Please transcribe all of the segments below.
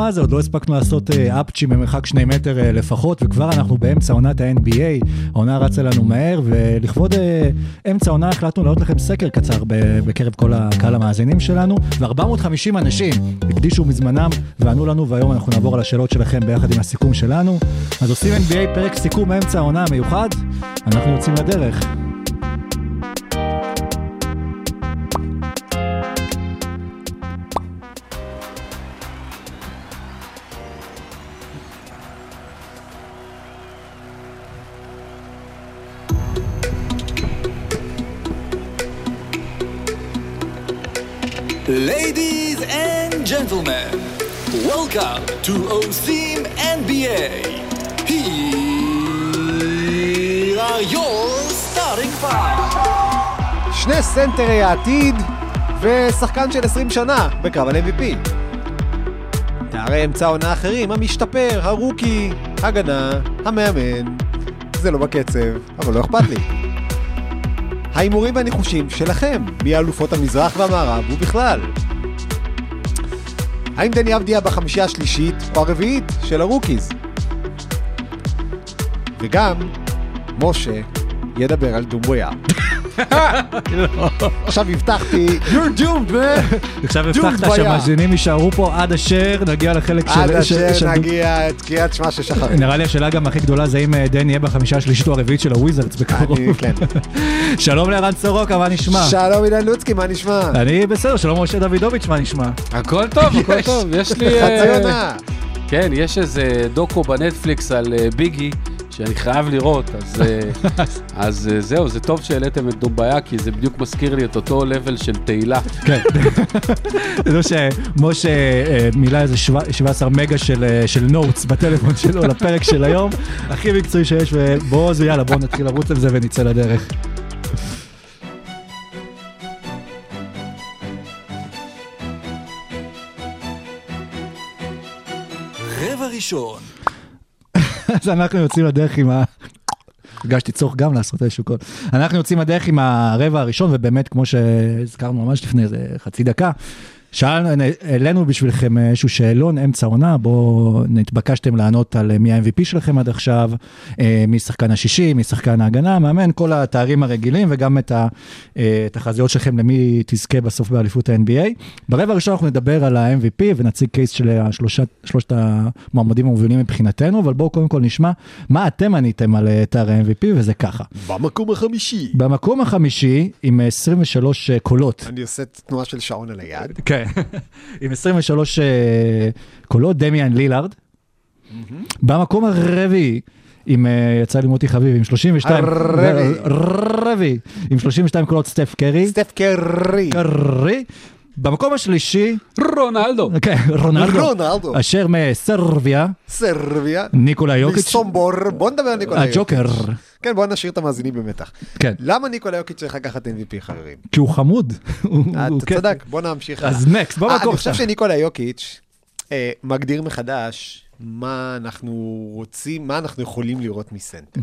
מה זה, עוד לא הספקנו לעשות אה, אפצ'י ממרחק שני מטר אה, לפחות, וכבר אנחנו באמצע עונת ה-NBA, העונה רצה לנו מהר, ולכבוד אה, אמצע העונה החלטנו להעלות לכם סקר קצר בקרב כל הקהל המאזינים שלנו, ו-450 אנשים הקדישו מזמנם וענו לנו, והיום אנחנו נעבור על השאלות שלכם ביחד עם הסיכום שלנו. אז עושים NBA פרק סיכום אמצע העונה המיוחד, אנחנו יוצאים לדרך. Gentlemen, welcome to עושים NBA. Here are your starting five. שני סנטרי העתיד ושחקן של 20 שנה בקרב על MVP. תארי אמצע העונה האחרים, המשתפר, הרוקי, הגנה, המאמן. זה לא בקצב, אבל לא אכפת לי. ההימורים והניחושים שלכם, מי אלופות המזרח והמערב ובכלל. האם דני אבדיה בחמישייה השלישית או הרביעית של ה rookies? וגם, משה ידבר על דומבויה. עכשיו הבטחתי, you're doomed, man! עכשיו הבטחת. שהמאזינים יישארו פה עד אשר נגיע לחלק של... עד אשר נגיע את קריאת שמע של שחר. נראה לי השאלה גם הכי גדולה זה אם אה, דני יהיה בחמישה השלישית או הרביעית של הוויזרדס בקרוב. כן. שלום לערן סורוקה, מה נשמע? שלום עידן לוצקי, מה נשמע? אני בסדר, שלום משה דוידוביץ', מה נשמע? הכל טוב, הכל. טוב, יש לי... חצי אה, עונה. כן, יש איזה דוקו בנטפליקס על אה, ביגי, שאני חייב לראות, אז, אה, אז אה, זהו, זה טוב שהעליתם את דומביה, כי זה בדיוק מזכיר לי את אותו לבל של תהילה. כן. זה לא שמשה אה, מילא איזה שבע- 17 מגה של של נוטס בטלפון שלו לפרק של היום, הכי מקצועי שיש, ובואו, אז יאללה, בואו נתחיל לרוץ על זה ונצא לדרך. רבע ראשון, אז אנחנו יוצאים לדרך עם ה... הרגשתי צורך גם לעשות איזשהו קול. אנחנו יוצאים לדרך עם הרבע הראשון, ובאמת, כמו שהזכרנו ממש לפני איזה חצי דקה, שאלנו, העלינו בשבילכם איזשהו שאלון אמצע עונה, בו נתבקשתם לענות על מי ה-MVP שלכם עד עכשיו, אה, מי שחקן השישי, מי שחקן ההגנה, מאמן, כל התארים הרגילים, וגם את התחזיות שלכם למי תזכה בסוף באליפות ה-NBA. ברבע הראשון אנחנו נדבר על ה-MVP ונציג קייס של השלושה, שלושת המועמדים המובילים מבחינתנו, אבל בואו קודם כל נשמע מה אתם עניתם על אה, תאר ה-MVP, וזה ככה. במקום החמישי. במקום החמישי, עם 23 קולות, אני עושה תנועה של שעון על היד. כן, עם 23 uh, קולות, דמיאן לילארד. במקום הרביעי, עם, uh, יצא לי מוטי חביב, עם 32, הרביעי. רביעי, עם 32 קולות סטף קרי, סטף קרי. קרי. במקום השלישי, רונלדו. כן, רונלדו, רונלדו. אשר מסרביה, סרביה. ניקולה יוקיץ', מסומבור. בוא נדבר על ניקולה יוקיץ'. הג'וקר, כן, בוא נשאיר את המאזינים במתח. כן, למה ניקולה יוקיץ' צריך לקחת MVP חברים? כי הוא חמוד. אה, אתה כן. צדק, בוא נמשיך. אז נקסט, אה, במקום אני חושב. שניקולה יוקיץ' אה, מגדיר מחדש מה אנחנו רוצים, מה אנחנו יכולים לראות מסנטר.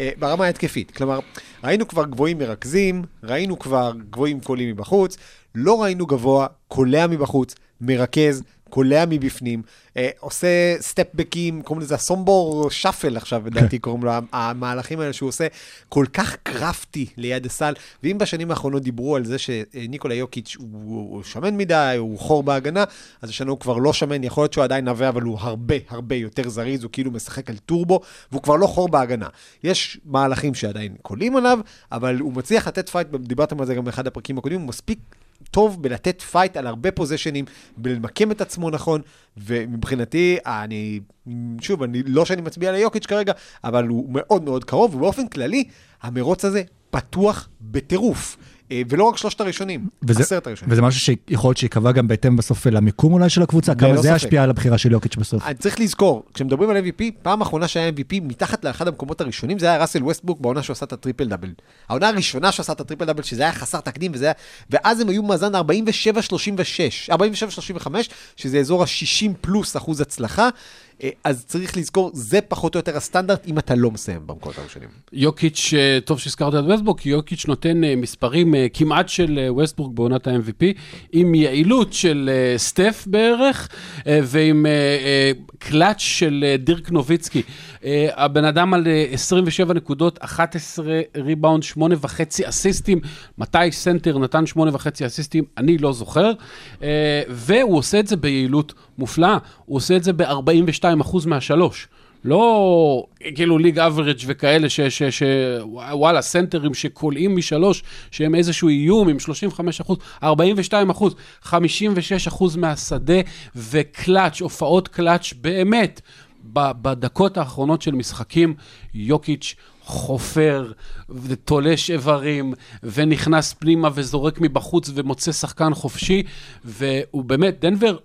אה, ברמה ההתקפית, כלומר, ראינו כבר גבוהים מרכזים, ראינו כבר גבוהים קולים מבחוץ, לא ראינו גבוה, קולע מבחוץ, מרכז, קולע מבפנים, אה, עושה סטפבקים, קוראים לזה הסומבור שאפל עכשיו, לדעתי קוראים לו, המהלכים האלה שהוא עושה כל כך קרפטי ליד הסל, ואם בשנים האחרונות דיברו על זה שניקולה יוקיץ' הוא, הוא שמן מדי, הוא חור בהגנה, אז השנה הוא כבר לא שמן, יכול להיות שהוא עדיין עבה, אבל הוא הרבה הרבה יותר זריז, הוא כאילו משחק על טורבו, והוא כבר לא חור בהגנה. יש מהלכים שעדיין קולעים עליו, אבל הוא מצליח לתת פייט, דיברתם על זה גם באחד הפרקים הקודמים, הוא מספיק טוב בלתת פייט על הרבה positionים, בלמקם את עצמו נכון, ומבחינתי, אני, שוב, אני, לא שאני מצביע ליוקיץ' כרגע, אבל הוא מאוד מאוד קרוב, ובאופן כללי, המרוץ הזה פתוח בטירוף. אה, ולא רק שלושת הראשונים, וזה, עשרת הראשונים. וזה משהו שיכול להיות שייקבע גם בהתאם בסוף למיקום אולי של הקבוצה, כמה זה. ישפיע על הבחירה של יוקיץ' בסוף. אני צריך לזכור, כשמדברים על MVP, פעם אחרונה שהיה MVP מתחת לאחד המקומות הראשונים, זה היה ראסל ווסטברוק בעונה שהוא עשה את ה triple double. העונה הראשונה שהוא עשה את ה triple double, שזה היה חסר תקדים, וזה היה, ואז הם היו במאזן 47-36, 47-35, שזה אזור ה-60 פלוס אחוז הצלחה. אה, אז צריך לזכור, זה פחות או יותר הסטנדרט אם אתה לא מסיים במקומות הראשונים. יוקיץ', אה, טוב שהזכרת את כי יוקיץ' נותן אה, אה, כמעט של אה, ווסטברוק בעונת ה-MVP, עם יעילות של אה, סטף בערך, אה, ועם אה, אה, קלאץ' של אה, דירק נוביצקי. אה, הבן אדם על אה, 27 נקודות, 11 ריבאונד, 8.5 אסיסטים. מתי סנטר נתן 8.5 אסיסטים? אני לא זוכר. אה, והוא עושה את זה ביעילות מופלאה, הוא עושה את זה ב-42% מהשלוש. לא כאילו league average וכאלה, ש, ש, ש, וואלה, סנטרים שקולעים משלוש, שהם איזשהו איום עם 35 אחוז, 42 אחוז, 56 אחוז מהשדה, וקלאץ', הופעות קלאץ', באמת, בדקות האחרונות של משחקים, יוקיץ' חופר ותולש איברים ונכנס פנימה וזורק מבחוץ ומוצא שחקן חופשי, והוא באמת, דנבר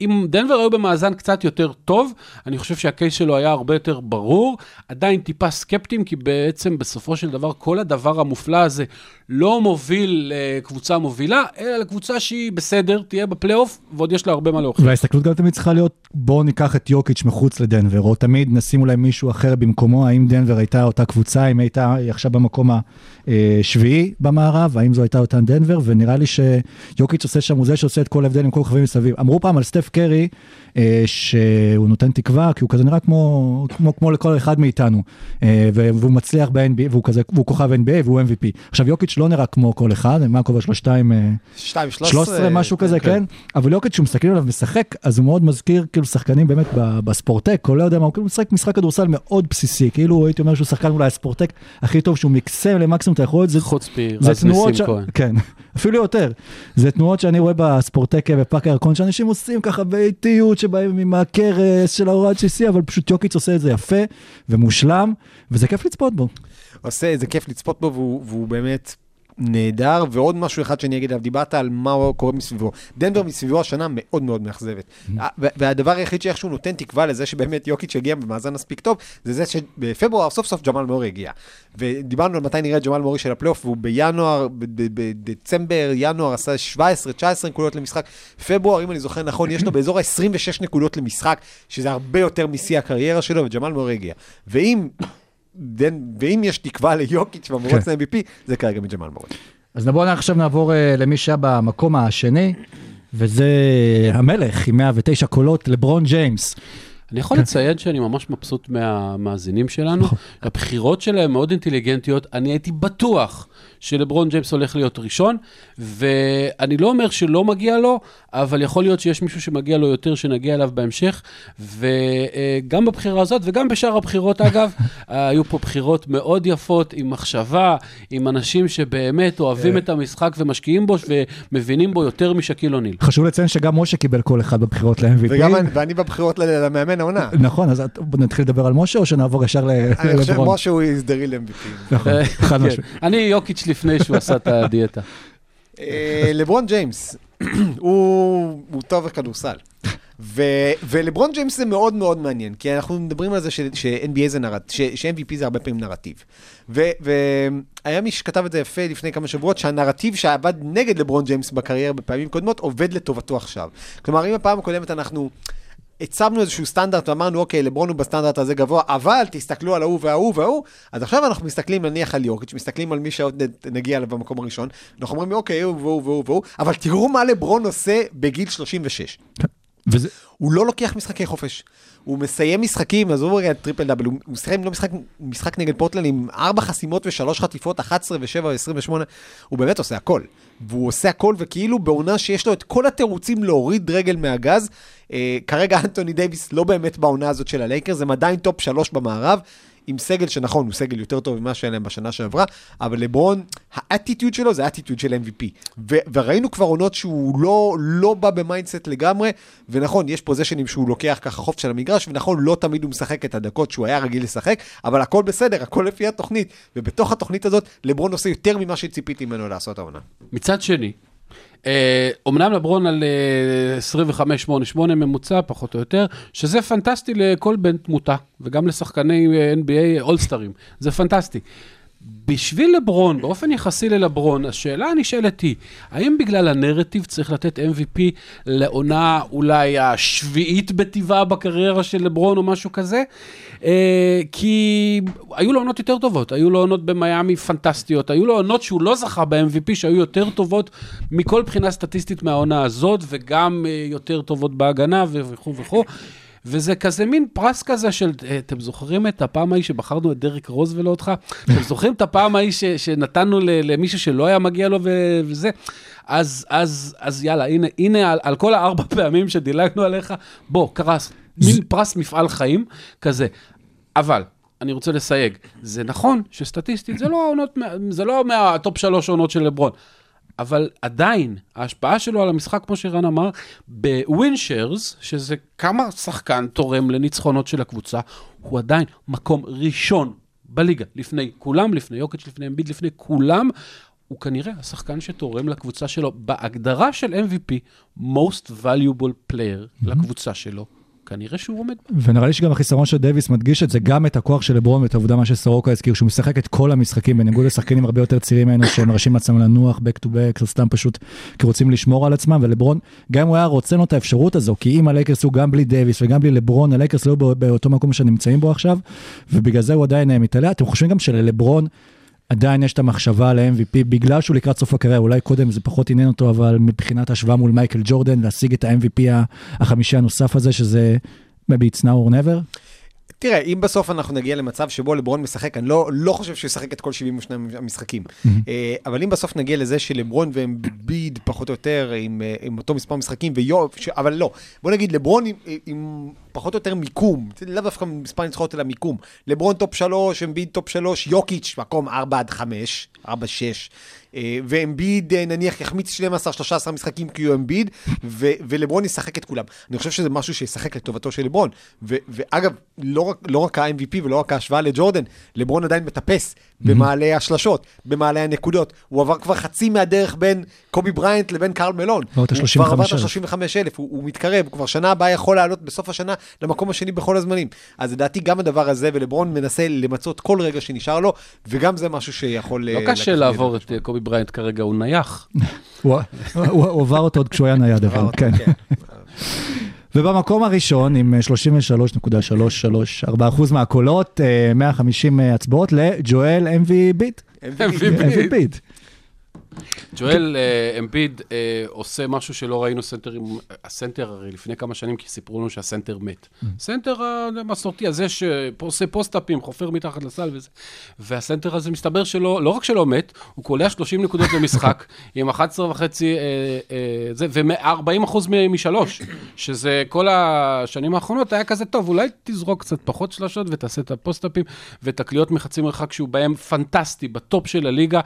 אם דנבר היו במאזן קצת יותר טוב, אני חושב שהקייס שלו היה הרבה יותר ברור. עדיין טיפה סקפטיים, כי בעצם בסופו של דבר כל הדבר המופלא הזה לא מוביל לקבוצה מובילה, אלא לקבוצה שהיא בסדר, תהיה בפלייאוף, ועוד יש לה הרבה מה להוכיח. וההסתכלות גם תמיד צריכה להיות, בואו ניקח את יוקיץ' מחוץ לדנבר, או תמיד נשים אולי מישהו אחר במקומו, האם דנבר הייתה אותה קבוצה, אם הייתה עכשיו במקום השביעי במערב, האם זו הייתה אותה דנבר, ונראה לי שיוקיץ' עושה שם, הוא זה שעושה את כל ההבדל עם כל קרי, אה, שהוא נותן תקווה, כי הוא כזה נראה כמו, כמו, כמו לכל אחד מאיתנו, אה, והוא מצליח ב-NBA, והוא כזה, והוא כוכב NBA והוא MVP. עכשיו יוקיץ' לא נראה כמו כל אחד, מה הכובע שלו? שתיים... אה, 2, 13, משהו כזה, כן. אבל יוקיץ', כשהוא מסתכל עליו משחק, אז הוא מאוד מזכיר כאילו שחקנים באמת ב- בספורטק, או לא יודע מה, הוא כאילו משחק משחק כדורסל מאוד בסיסי, כאילו הייתי אומר שהוא שחקן אולי הספורטק הכי טוב, שהוא מקסם למקסימום את היכולת, זה, חוץ זה תנועות, ש... כן, אפילו יותר. זה תנועות שאני רואה בספורטק בפארק הירקון, שאנשים עושים ככה באיטיות, שבאים עם הכרס של ההוראת שיסי, אבל פשוט יוקיץ' עושה את זה יפה ומושלם, וזה כיף לצפות בו. עושה, זה כיף לצפות בו, והוא, והוא באמת נהדר. ועוד משהו אחד שאני אגיד עליו, דיברת על מה קורה מסביבו. דנבר מסביבו השנה מאוד מאוד מאכזבת. וה- והדבר היחיד שאיכשהו נותן תקווה לזה שבאמת יוקיץ' יגיע במאזן מספיק טוב, זה זה שבפברואר סוף סוף ג'מאל מורי הגיע. ודיברנו על מתי נראה את ג'מאל מורי של הפלייאוף, והוא בינואר, בדצמבר, ינואר עשה 17-19 נקודות למשחק. פברואר, אם אני זוכר נכון, יש לו באזור ה-26 נקודות למשחק, שזה הרבה יותר משיא הקריירה שלו, וג'מאל מורי הגיע. ואם... דן, ואם יש תקווה ליוקיץ' במרוץ כן. ל-MVP, זה כרגע מג'מאל מורי. אז בואו עכשיו נעבור אה, למי שהיה במקום השני, וזה המלך עם 109 קולות, לברון ג'יימס. אני יכול לציין שאני ממש מבסוט מהמאזינים שלנו. הבחירות שלהם מאוד אינטליגנטיות. אני הייתי בטוח שלברון ג'יימס הולך להיות ראשון, ואני לא אומר שלא מגיע לו, אבל יכול להיות שיש מישהו שמגיע לו יותר, שנגיע אליו בהמשך. וגם בבחירה הזאת, וגם בשאר הבחירות, אגב, היו פה בחירות מאוד יפות, עם מחשבה, עם אנשים שבאמת אוהבים את המשחק ומשקיעים בו, ומבינים בו יותר משקיל אוניל. חשוב לציין שגם משה קיבל קול אחד בבחירות ל-MVP. ואני בבחירות למאמן העונה. נכון, אז נתחיל לדבר על משה, או שנעבור ישר ל- אני חושב לברון? משה הוא הסדרי ל-MVP. נכון, חד כן. משמעית. אני יוקיץ' לפני שהוא עשה את הדיאטה. אה, לברון ג'יימס, הוא טוב בכדורסל. ו- ולברון ג'יימס זה מאוד מאוד מעניין, כי אנחנו מדברים על זה ש- ש-NBA זה נרטיב, ש-MVP זה הרבה פעמים נרטיב. ו- והיה מי שכתב את זה יפה לפני כמה שבועות, שהנרטיב שעבד נגד לברון ג'יימס בקריירה בפעמים קודמות, עובד לטובתו עכשיו. כלומר, אם הפעם הקודמת אנחנו... הצבנו איזשהו סטנדרט ואמרנו, אוקיי, לברון הוא בסטנדרט הזה גבוה, אבל תסתכלו על ההוא וההוא וההוא, אז עכשיו אנחנו מסתכלים נניח על יוקיץ', מסתכלים על מי שעוד נגיע אליו במקום הראשון, אנחנו אומרים, אוקיי, הוא והוא והוא והוא, אבל תראו מה לברון עושה בגיל 36. וזה- הוא לא לוקח משחקי חופש. הוא מסיים משחקים, עזוב רגע את triple double, הוא שיחק לא משחק, משחק נגד פורטלנד עם ארבע חסימות ושלוש חטיפות, 11 ו-7 ו-28, הוא באמת עושה הכל. והוא עושה הכל, וכאילו בעונה שיש לו את כל התירוצים להוריד רגל מהגז, אה, כרגע אנטוני דייוויס לא באמת בעונה הזאת של הלייקרס, הם עדיין top שלוש במערב. עם סגל שנכון, הוא סגל יותר טוב ממה שהיה להם בשנה שעברה, אבל לברון, האטיטיוד שלו זה האטיטיוד של MVP. ו- וראינו כבר עונות שהוא לא, לא בא ב mindset לגמרי, ונכון, יש positionים שהוא לוקח ככה חופש של המגרש, ונכון, לא תמיד הוא משחק את הדקות שהוא היה רגיל לשחק, אבל הכל בסדר, הכל לפי התוכנית. ובתוך התוכנית הזאת, לברון עושה יותר ממה שציפיתי ממנו לעשות העונה. מצד שני, אומנם לברון על אה, 25-8-8 ממוצע, פחות או יותר, שזה פנטסטי לכל בן תמותה, וגם לשחקני אה, NBA אולסטרים, זה פנטסטי. בשביל לברון, באופן יחסי ללברון, השאלה הנשאלת היא, האם בגלל הנרטיב צריך לתת MVP לעונה אולי השביעית בטבעה בקריירה של לברון או משהו כזה? אה, כי היו לו עונות יותר טובות, היו לו עונות במיאמי פנטסטיות, היו לו עונות שהוא לא זכה ב-MVP שהיו יותר טובות מכל בחינה סטטיסטית מהעונה הזאת, וגם אה, יותר טובות בהגנה וכו' וכו'. וזה כזה מין פרס כזה של, אה, אתם זוכרים את הפעם ההיא שבחרנו את דרק רוז ולא אותך? אתם זוכרים את הפעם ההיא ש, שנתנו למישהו שלא היה מגיע לו ו, וזה? אז, אז, אז יאללה, הנה, הנה על, על כל הארבע פעמים שדילגנו עליך, בוא, קרס, מין פרס מפעל חיים כזה. אבל, אני רוצה לסייג, זה נכון שסטטיסטית זה לא העונות, זה לא מה top שלוש עונות של לברון. אבל עדיין, ההשפעה שלו על המשחק, כמו שרן אמר, ב win shares, שזה כמה שחקן תורם לניצחונות של הקבוצה, הוא עדיין מקום ראשון בליגה, לפני כולם, לפני יוקיץ', לפני אמביד, לפני כולם. הוא כנראה השחקן שתורם לקבוצה שלו, בהגדרה של MVP, most valuable player לקבוצה שלו. כנראה שהוא עומד. ונראה לי שגם החיסרון של דייוויס מדגיש את זה, גם את הכוח של לברון ואת העובדה מה שסורוקה הזכיר, שהוא משחק את כל המשחקים, בניגוד לשחקנים הרבה יותר צעירים ממנו, שהם מרשים לעצמם לנוח back to back, או סתם פשוט כי רוצים לשמור על עצמם, ולברון, גם אם הוא היה רוצה לו את האפשרות הזו, כי אם הלייקרס הוא גם בלי דייוויס וגם בלי לברון, הלייקרס לא באותו מקום שנמצאים בו עכשיו, ובגלל זה הוא עדיין אה, מתעלה. אתם חושבים גם שללברון, עדיין יש את המחשבה על ה-MVP, בגלל שהוא לקראת סוף הקריירה, אולי קודם זה פחות עניין אותו, אבל מבחינת השוואה מול מייקל ג'ורדן, להשיג את ה-MVP החמישי הנוסף הזה, שזה maybe it's now or never? תראה, אם בסוף אנחנו נגיע למצב שבו לברון משחק, אני לא, לא חושב שהוא ישחק את כל 72 המשחקים. Mm-hmm. אבל אם בסוף נגיע לזה שלברון ואמביד פחות או יותר עם, אה, עם אותו מספר משחקים, ויו, ש... אבל לא, בוא נגיד לברון עם, עם פחות או יותר מיקום, לאו דווקא מספר ניצחונות אלא מיקום. לברון top 3, אמביד top 3, יוקיץ' מקום 4 עד 5, 4, 6. אה, ואמביד אה, נניח יחמיץ 12-13 משחקים כי הוא אמביד, ו- ולברון ישחק את כולם. אני חושב שזה משהו שישחק לטובתו של לברון. ו- ואגב, לא רק, לא רק ה-MVP ולא רק ההשוואה לג'ורדן, לברון עדיין מטפס במעלה השלשות, במעלה הנקודות. הוא עבר כבר חצי מהדרך בין קובי בריינט לבין קרל מלון. לא, הוא כבר עבר את ה-35,000. ה-35,000, הוא, הוא מתקרב, כבר שנה הבאה יכול לעלות בסוף השנה למקום השני בכל הזמנים. אז לדעתי גם הדבר הזה, ולברון מנסה למצות כל רגע שנשאר לו, וגם זה משהו שיכול... לא אה, קשה לקחת לעבור. את אה, קובי בריינט כרגע, הוא נייח. הוא עבר אותו עוד כשהוא היה נייד, אבל כן. כן. ובמקום הראשון, עם אה, 33.334% מהקולות, אה, 150 הצבעות לג'ואל אמביד. MVP. ביט. ג'ואל אה, אמביד אה, עושה משהו שלא ראינו סנטרים, הסנטר הרי לפני כמה שנים, כי סיפרו לנו שהסנטר מת. סנטר המסורתי הזה שעושה post-up ים, חופר מתחת לסל וזה. והסנטר הזה מסתבר שלא, לא רק שלא מת, הוא קולע 30 נקודות למשחק, עם 11 וחצי, אה, אה, זה, ו-40 אחוז משלוש, שזה כל השנים האחרונות היה כזה טוב, אולי תזרוק קצת פחות שלשות ותעשה את הפוסט-אפים ואת הקליעות מחצי מרחק שהוא בהם פנטסטי, בטופ של הליגה.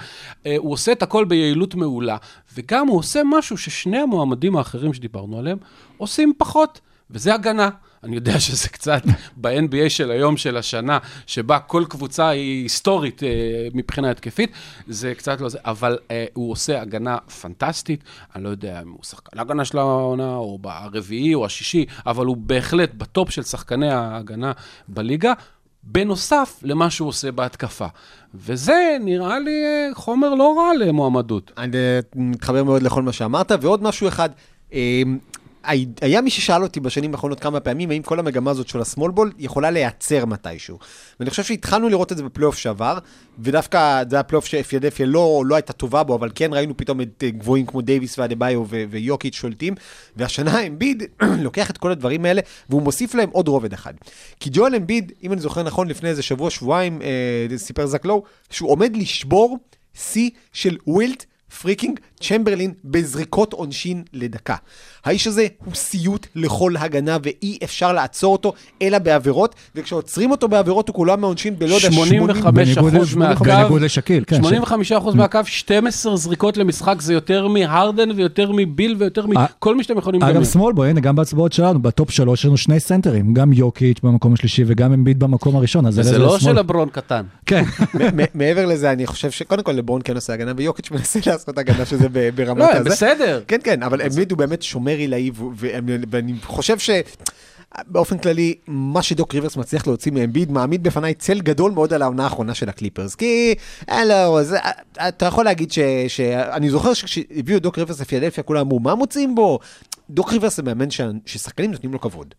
הוא עושה את הכל ביעילות מעולה, וגם הוא עושה משהו ששני המועמדים האחרים שדיברנו עליהם עושים פחות, וזה הגנה. אני יודע שזה קצת ב-NBA של היום, של השנה, שבה כל קבוצה היא היסטורית אה, מבחינה התקפית, זה קצת לא זה, אבל אה, הוא עושה הגנה פנטסטית, אני לא יודע אם הוא שחקן ההגנה של העונה, או ברביעי או השישי, אבל הוא בהחלט בטופ של שחקני ההגנה בליגה. בנוסף למה שהוא עושה בהתקפה. וזה נראה לי אה, חומר לא רע למועמדות. אני אה, מתחבר מאוד לכל מה שאמרת, ועוד משהו אחד. הי- היה מי ששאל אותי בשנים האחרונות כמה פעמים, האם כל המגמה הזאת של ה small ball יכולה להיעצר מתישהו. ואני חושב שהתחלנו לראות את זה בפלייאוף שעבר, ודווקא זה היה פלייאוף שפיאדלפיה לא, לא הייתה טובה בו, אבל כן ראינו פתאום את אה, גבוהים כמו דייוויס ואדבאיו ו- ויוקיץ' שולטים, והשנה אמביד לוקח את כל הדברים האלה, והוא מוסיף להם עוד רובד אחד. כי ג'ואל אמביד, אם אני זוכר נכון, לפני איזה שבוע, שבועיים, אה, סיפר זק לואו, שהוא עומד לשבור שיא של ווילט freaking צ'מברלין בזריקות עונשין לדקה. האיש הזה הוא סיוט לכל הגנה ואי אפשר לעצור אותו אלא בעבירות, וכשעוצרים אותו בעבירות הוא קולע מהעונשין בלא יודע 85 בניגוד- אחוז מהקו, בניגוד לשקיל, כן. 85 אחוז מהקו, 12 זריקות למשחק, זה יותר מהרדן ויותר מביל ויותר אה, מכל מי שאתם יכולים אגב, לדמיין. שים לב, הנה, גם בהצבעות שלנו, ב top שלוש יש לנו שני סנטרים, גם יוקיץ' במקום השלישי וגם אמביד במקום הראשון, אז זה לא. של לברון קטן. כן, מעבר לזה, אני חושב שקודם כל לברון כן עושה הגנה, ויוקיץ' מנסה לעשות הגנה שזה ברמת לא, הזה. בסדר. כן, כן, אבל אמביד הוא באמת שומר עילאי, ואני חושב ש... באופן כללי, מה שדוק ריברס מצליח להוציא מאמביד מעמיד בפניי צל גדול מאוד על העונה האחרונה של הקליפרס. כי, אה, לא, זה, אה, אתה יכול להגיד ש... ש... אני זוכר שכשהביאו את דוק ריברס לפילדלפיה, כולם אמרו, מה מוצאים בו? דוק ריברס זה מאמן ש... ששחקנים נותנים לו כבוד.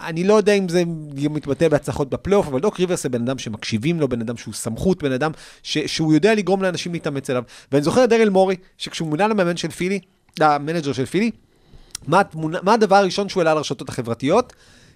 אני לא יודע אם זה מתבטא בהצלחות בפלייאוף, אבל דוק ריברס זה בן אדם שמקשיבים לו, בן אדם שהוא סמכות, בן אדם ש... שהוא יודע לגרום לאנשים להתאמץ אליו. ואני זוכר את דרל מורי, שכשהוא מונה למאמן של פילי, למנג'ר של פילי, מה, התמונה, מה הדבר הראשון שהוא העלה לרשתות החברתיות?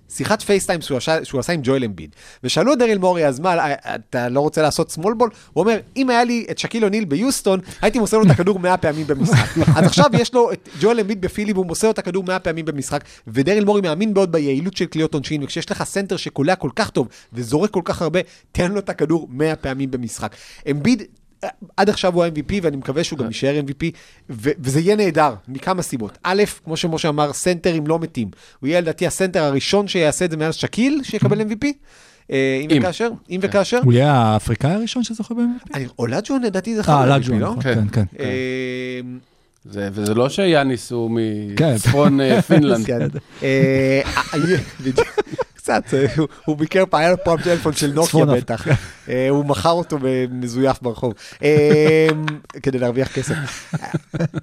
שיחת פייסטיים שהוא, עשה, שהוא עשה עם ג'ואל אמביד. ושאלו את דריל מורי, אז מה, אתה לא רוצה לעשות small ball? הוא אומר, אם היה לי את שקיל אוניל ביוסטון, הייתי מוסר לו את הכדור 100 פעמים במשחק. אז עכשיו יש לו את ג'ואל אמביד בפילי, והוא מוסר לו את הכדור 100 פעמים במשחק, ודריל מורי מאמין מאוד ביעילות של קליעות עונשין, וכשיש לך סנטר שקולע כל כך טוב, וזורק כל כך הרבה, תן לו את הכדור 100 פעמים במשחק. אמביד עד עכשיו הוא ה-MVP, ואני מקווה שהוא גם יישאר MVP, ו- וזה יהיה נהדר, מכמה סיבות. א', כמו שמשה אמר, סנטרים לא מתים. הוא יהיה לדעתי הסנטר הראשון שיעשה את זה מאז שקיל, שיקבל MVP, אה, אם. וכאשר, אם וכאשר. הוא יהיה האפריקאי הראשון שזוכה ב-MVP? אני- אולאג'ואן לדעתי זכה אה, ב-MVP, לג'ו, לא? נכון, כן. כן, כן. אה, זה, וזה לא שיאניס הוא כן. מצפון אה, פינלנד. כן. אה, אה, בדיוק. קצת, אה, הוא- ביקר פעם, היה לו פעם טלפון של נוקיה בטח. אה, הוא מכר אותו מזויף ברחוב, אה, כדי להרוויח כסף.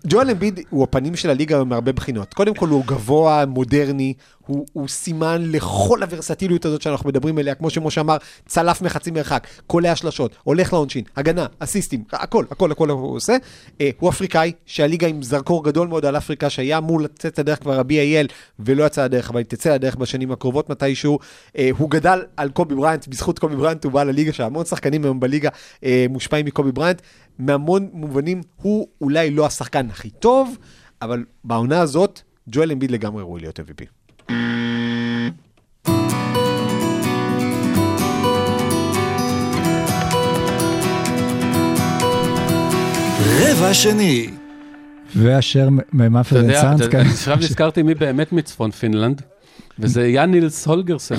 ג'ואל אמביד הוא הפנים של הליגה מהרבה בחינות. קודם כל הוא גבוה, מודרני, הוא, הוא סימן לכל הוורסטיליות הזאת שאנחנו מדברים עליה, כמו שמשה אמר, צלף מחצי מרחק, קולע שלשות, הולך לעונשין, הגנה, אסיסטים, הכל, הכל, הכל הוא עושה. אה, הוא אפריקאי, שהליגה עם זרקור גדול מאוד על אפריקה, שהיה אמור לצאת לדרך כבר ה-BAL, ולא יצא לדרך, אבל היא תצא לדרך בשנים הקרובות מתישהו. אה, הוא גדל על קובי בריינט, בזכות קובי בריינט הוא בא לליגה, שהמון שחקנים היום בליגה אה, מושפעים מקובי בריינט. מהמון מובנים, הוא אולי לא השחקן הכי טוב, אבל בעונה הזאת, ג'ואל אמביד לגמרי ראוי להיות MVP. רבע שני. ואשר ממאפר יודע, סאנס, אתה-. אני עכשיו נזכרתי מי באמת מצפון פינלנד, וזה יאנילס הולגרסן.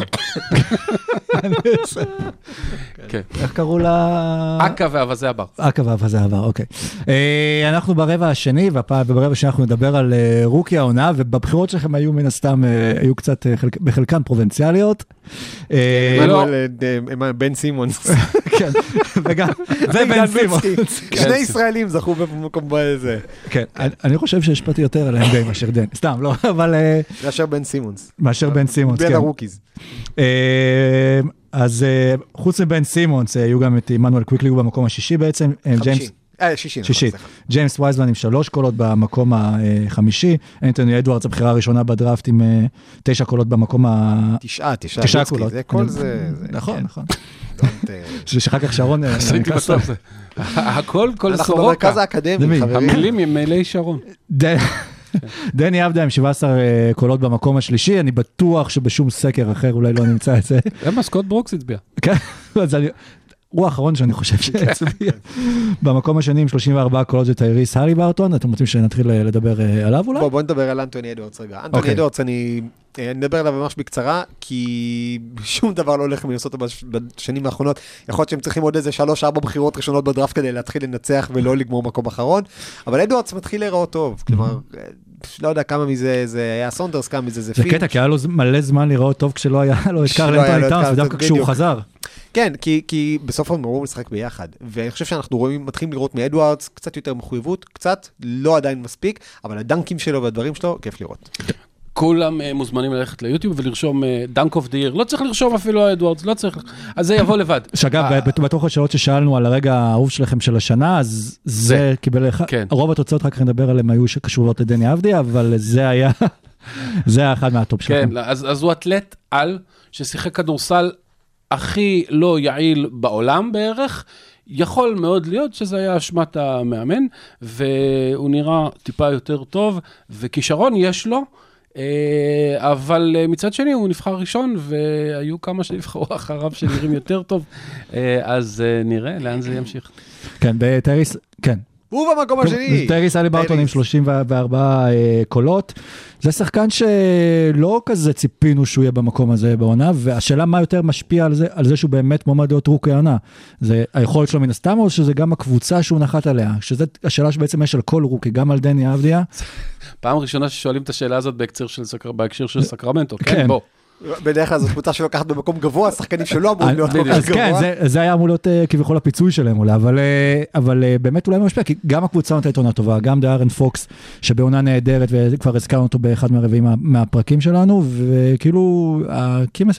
כן. איך קראו לה? אכ"א ואווזי הבר. אכ"א ואבזה עבר, אוקיי. אה, אנחנו ברבע השני, וברבע השני אנחנו נדבר על אה, רוקי העונה, ובבחירות שלכם היו מן הסתם, אה, היו קצת, חלק- בחלקן פרובינציאליות. בן סימונס. כן, וגם, ובן סימון. שני ישראלים זכו במקום בזה. כן, אני- חושב שהשפעתי יותר על ה-NBA מאשר דן, סתם, לא, אבל אה, מאשר בן סימונס. מאשר בן סימונס, בין כן. ה rookies. אה, אז אה, חוץ מבן סימונס, היו גם את עמנואל קוויקלי הוא במקום השישי בעצם, חמישי. אה, שישי. נכון. ג'יימס וייזמן עם שלוש קולות במקום החמישי, אנטוני אדוארדס הבחירה הראשונה בדראפט עם אה, תשע קולות במקום ה... תשעה, תשעה. תשעה קולות. זה כל זה. נכון, כן, נכון. שאחר כך שרון... אה, עשיתי בסוף. הכל, כל אנחנו סורוקה. במרכז האקדמי? חברים. המילים עם מיילי שרון. דני עבדה עם 17 אה, קולות במקום השלישי, אני בטוח שבשום סקר אחר אולי לא נמצא את זה. למה סקוט ברוקס הצביע? כן, אז אני- הוא האחרון שאני חושב שהצביע. במקום השני עם 34 קולות זה טייריס הלי ברטון, אתם רוצים שנתחיל אה, לדבר אה, עליו אולי? בוא, בוא נדבר על אנטוני אדוארדס רגע. אנטוני אוקיי. אדוארדס, אני אה, נדבר עליו ממש בקצרה, כי שום דבר לא הולך במינסוטה בשנים האחרונות. יכול להיות שהם צריכים עוד איזה 3-4 בחירות ראשונות בדראפט כדי להתחיל לנצח ולא לגמור מקום אחרון, אבל אדוארדס מתחיל להיראות טוב. כלומר, לא יודע כמה מזה זה היה סונדרס, כמה מזה זה זה פינץ'. קטע, כי היה לו מלא זמן להיראות טוב כשלא היה לו את כשלא קרל היה לו אנטוני את טאונס, ודווקא כשהוא. חזר. כן, כי, כי בסוף הם אמורים לשחק ביחד. ואני חושב שאנחנו רואים, מתחילים לראות מאדוארדס קצת יותר מחויבות, קצת, לא עדיין מספיק, אבל הדנקים שלו והדברים שלו, כיף לראות. כולם אה, מוזמנים ללכת ליוטיוב ולרשום dunk of the. לא צריך לרשום אפילו אדוארדס, לא צריך. אז זה יבוא לבד. שאגב, אה, בת- בתוך השאלות ששאלנו על הרגע האהוב שלכם של השנה, אז זה קיבל אחד, כן. רוב התוצאות, אחר כך נדבר עליהן, היו שקשורות לדני אבדיה, אבל זה היה, זה היה אחד מה top שלכם. כן, אז הוא אתלט על ששיחק כדורסל הכי לא יעיל בעולם בערך, יכול מאוד להיות שזה היה אשמת המאמן, והוא נראה טיפה יותר טוב, וכישרון יש לו. אה, אבל אה, מצד שני הוא נבחר ראשון והיו כמה שנבחרו אחריו שנראים יותר טוב, אה, אז אה, נראה לאן זה ימשיך. כן, בטריס, כן. הוא במקום השני. טייריס הליברטון עם טריס. 34 אה, קולות. זה שחקן שלא כזה ציפינו שהוא יהיה במקום הזה בעונה, והשאלה מה יותר משפיע על זה, על זה שהוא באמת מועמד להיות רוקי העונה. זה היכולת שלו מן הסתם, או שזה גם הקבוצה שהוא נחת עליה? שזה השאלה שבעצם יש על כל רוקי, גם על דני אבדיה. פעם ראשונה ששואלים את השאלה הזאת בהקשר של, סקר... בהקשר של סקרמנטו, כן, כן. בוא. בדרך כלל זו קבוצה שלוקחת במקום גבוה, שחקנים שלא אמורים להיות כל. כך אז כן, גבוה. זה, זה היה אמור להיות אה, כביכול הפיצוי שלהם אולי, אבל, אה, אבל אה, באמת אולי משפיע, כי גם הקבוצה נותנת עונה טובה, גם דארן פוקס, שבעונה נהדרת, וכבר הזכרנו אותו באחד מהרביעים מה- מהפרקים שלנו, וכאילו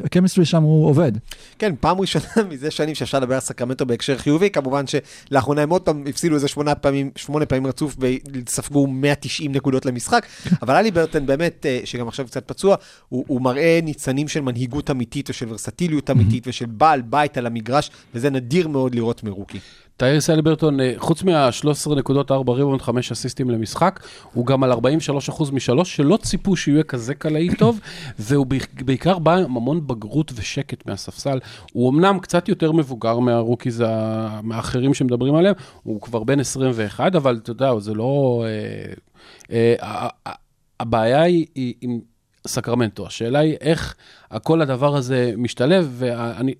הקמיסטרי שם הוא עובד. כן, פעם ראשונה מזה שנים שאפשר לדבר על סקרמנטו בהקשר חיובי, כמובן שלאחרונה הם עוד פעם הפסידו איזה שמונה פעמים, שמונה פעמים רצוף וספגו 190 נקודות למשחק, אבל אלי ברטן באמת, שגם עכשיו קצת פצוע, הוא, הוא מראה ניצנים של מנהיגות אמיתית ושל ורסטיליות אמיתית ושל בעל בית על המגרש, וזה נדיר מאוד לראות מרוקי. טיירס אליברטון, אה, חוץ מה-13 נקודות, 4 ריבון, 5 אסיסטים למשחק, הוא גם על 43% משלוש, שלא ציפו שהוא יהיה כזה קלעי טוב, והוא בעיק- בעיקר בא עם המון בגרות ושקט מהספסל. הוא אמנם קצת יותר מבוגר מהרוקיז האחרים שמדברים עליהם, הוא כבר בן 21, אבל אתה יודע, זה לא... אה, אה, הבעיה היא היא עם סקרמנטו, השאלה היא איך כל הדבר הזה משתלב, ואני...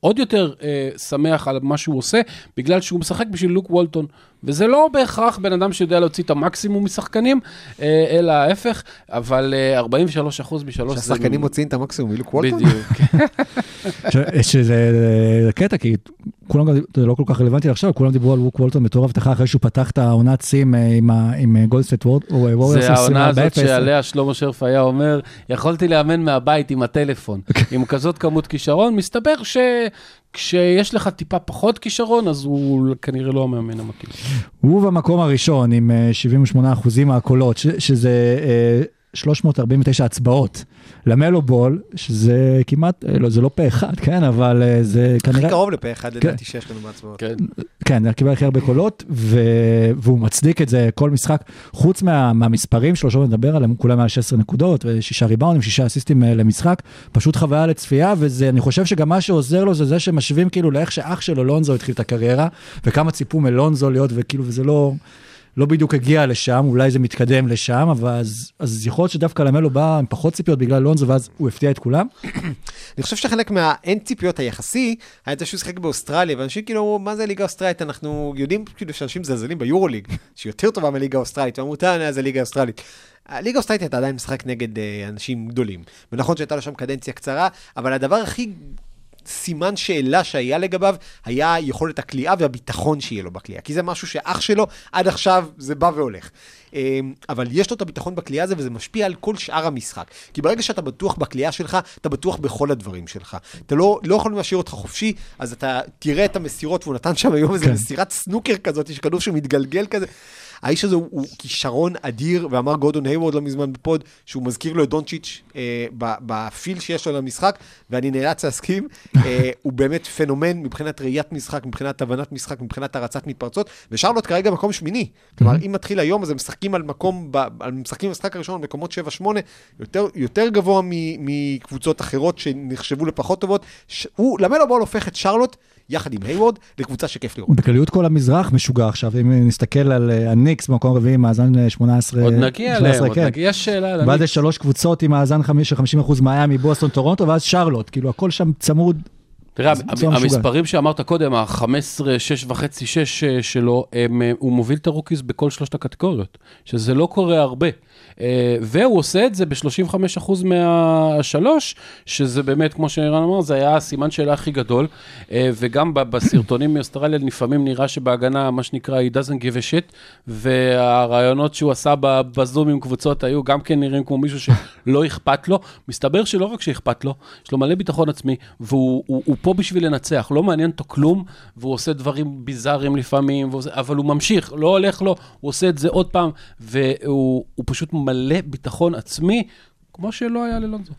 עוד יותר אה, שמח על מה שהוא עושה, בגלל שהוא משחק בשביל לוק וולטון. וזה לא בהכרח בן אדם שיודע להוציא את המקסימום משחקנים, אה, אלא ההפך, אבל אה, 43 אחוז משלוש. שהשחקנים מוציאים את המקסימום מלוק וולטון? בדיוק. ש- שזה זה קטע, כי כולם, זה לא כל כך רלוונטי עכשיו, כולם דיברו על לוק וולטון בתור הבטחה אחרי שהוא פתח את העונת סים אה, עם גולדן סטייט ווריורס. זה העונה הזאת שעליה שלמה שרף היה אומר, יכולתי לאמן מהבית עם הטלפון, עם כזאת כמות כישרון, מסתבר שכשיש לך טיפה פחות כישרון, אז הוא כנראה לא המאמן המתאים. הוא במקום הראשון עם אה, 78 אחוזים מהקולות, שזה אה, 349 הצבעות. למלו בול, שזה כמעט, אה, לא, זה לא פה אחד, כן, אבל אה, זה הכי כנראה... קרוב לפה אחד לדעתי שיש לנו בהצבעות. כן. כן, קיבל הכי הרבה קולות, ו... והוא מצדיק את זה כל משחק, חוץ מה... מהמספרים שלו, שעוד נדבר עליהם, כולם מעל 16 נקודות, ושישה ריבאונדים, שישה אסיסטים אה, למשחק, פשוט חוויה לצפייה, וזה, אני חושב שגם מה שעוזר לו זה זה שמשווים כאילו לאיך שאח שלו, לונזו, התחיל את הקריירה, וכמה ציפו מלונזו להיות, וכאילו, וזה לא... לא בדיוק הגיע לשם, אולי זה מתקדם לשם, אבל אז, אז יכול להיות שדווקא למלו בא עם פחות ציפיות בגלל לונזו, ואז הוא הפתיע את כולם. אני חושב שחלק מהאין ציפיות היחסי, היה זה שהוא שיחק באוסטרליה, ואנשים כאילו, מה זה ליגה אוסטרלית? אנחנו יודעים כאילו שאנשים מזלזלים ביורוליג, שהיא יותר טובה מליגה אוסטרלית, ואמרו, טענה, זה ליגה אוסטרלית. הליגה האוסטרלית הייתה עדיין משחק נגד אה, אנשים גדולים. ונכון שהייתה לו שם קדנציה קצרה, אבל הדבר הכי סימן שאלה שהיה לגביו, היה יכולת הכלייה והביטחון שיהיה לו בכלייה. כי זה משהו שאח שלו, עד עכשיו זה בא והולך. אה, אבל יש לו את הביטחון בכלייה הזה, וזה משפיע על כל שאר המשחק. כי ברגע שאתה בטוח בכלייה שלך, אתה בטוח בכל הדברים שלך. אתה לא, לא יכולים להשאיר אותך חופשי, אז אתה תראה את המסירות, והוא נתן שם היום איזה כן. מסירת סנוקר כזאת, יש כדור שמתגלגל כזה. האיש הזה הוא, הוא כישרון אדיר, ואמר גורדון היוורד לא מזמן בפוד, שהוא מזכיר לו את דונצ'יץ' אה, בפיל שיש לו למשחק, ואני נאלץ להסכים, אה, הוא באמת פנומן מבחינת ראיית משחק, מבחינת הבנת משחק, מבחינת הרצת מתפרצות, ושרלוט כרגע מקום שמיני. כלומר, אם מתחיל היום, אז הם משחקים על מקום, ב- על משחקים במשחק הראשון, מקומות 7-8, יותר, יותר גבוה מקבוצות אחרות שנחשבו לפחות טובות. ש- הוא, לאמלו בול הופך את שרלוט, יחד עם הייוורד, לקבוצה שכיף לראות. בכלליות כל המזרח משוגע עכשיו, אם נסתכל על אה, הניקס במקום רביעי, מאזן אה, 18, עוד נגיע 18, אליהם, עוד כן. נגיע, שאלה על ואז. יש שלוש קבוצות עם מאזן של 50% מיאמי, בוסטון, טורונטו, ואז שרלוט, כאילו הכל שם צמוד. תראה. המספרים שאמרת קודם, ה-15, 6 וחצי, 6 שלו, הם, אה, הוא מוביל את הרוקיז בכל שלושת הקטגוריות, שזה לא קורה הרבה. אה, והוא עושה את זה ב-35% מהשלוש, שזה באמת, כמו שערן אמר, זה היה הסימן שאלה הכי גדול. אה, וגם בסרטונים מאוסטרליה לפעמים נראה שבהגנה, מה שנקרא, he doesn't give a shit, והראיונות שהוא עשה בזום עם קבוצות היו גם כן נראים כמו מישהו שלא אכפת לו. מסתבר שלא רק שאכפת לו, יש לו מלא ביטחון עצמי, והוא הוא, הוא פה בשביל לנצח, לא מעניין אותו כלום, והוא עושה דברים ביזאריים לפעמים, ועושה, אבל הוא ממשיך, לא הולך לו, הוא עושה את זה עוד פעם, והוא הוא פשוט מלא ביטחון עצמי. כמו שלא היה ללונזו.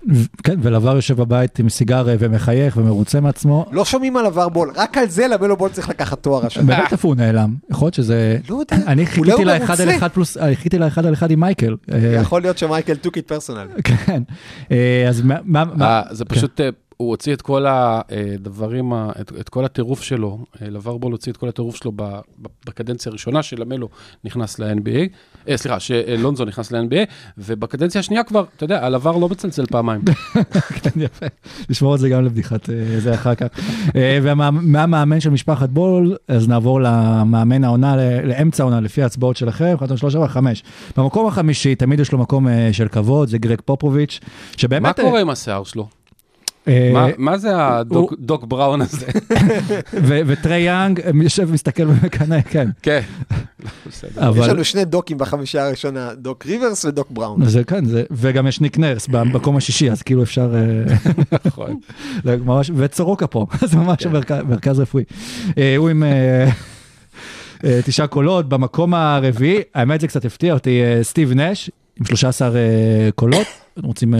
כן, ולבר יושב בבית עם סיגר ומחייך ומרוצה מעצמו. לא שומעים על עבר בול, רק על זה למלו בול צריך לקחת תואר השנה. באמת איפה הוא נעלם? יכול להיות שזה... לא יודע, אני אולי חיכיתי לאחד על. אחד פלוס, חיכיתי לאחד על אחד עם מייקל. יכול להיות שמייקל took it personal. כן. אה, אז מה... אה, זה פשוט, אה, הוא הוציא את כל הדברים, את, את כל הטירוף שלו, אה, לברבול הוציא את כל הטירוף שלו בקדנציה הראשונה שלמלו נכנס ל-NBA, אה, סליחה, שלונזו נכנס ל-NBA, ובקדנציה השנייה כבר, אתה יודע, הלבר לא מצלצל פעמיים. כן, יפה. נשמור את זה גם לבדיחת אה, זה אחר כך. ומהמאמן של משפחת בול, אז נעבור למאמן העונה, לאמצע העונה, לפי ההצבעות שלכם, שתיים, שלוש, ארבע, חמש. במקום החמישי, תמיד יש לו מקום של כבוד, זה גרג פופוביץ', שבאמת... מה קורה עם השיער שלו? אה, מה- זה הדוק בראון הזה? וטריי יאנג יושב ומסתכל ומקנא, כן. כן. יש לנו שני דוקים בחמישייה הראשונה, דוק ריברס ודוק בראון. זה כן, זה, וגם יש ניק נרס במקום השישי, אז כאילו אפשר, אה, נכון. וסורוקה פה, זה ממש מרכז, מרכז רפואי. אה, הוא עם תשעה קולות, במקום הרביעי, האמת זה קצת הפתיע אותי, סטיב נש, עם 13 אה, קולות, רוצים,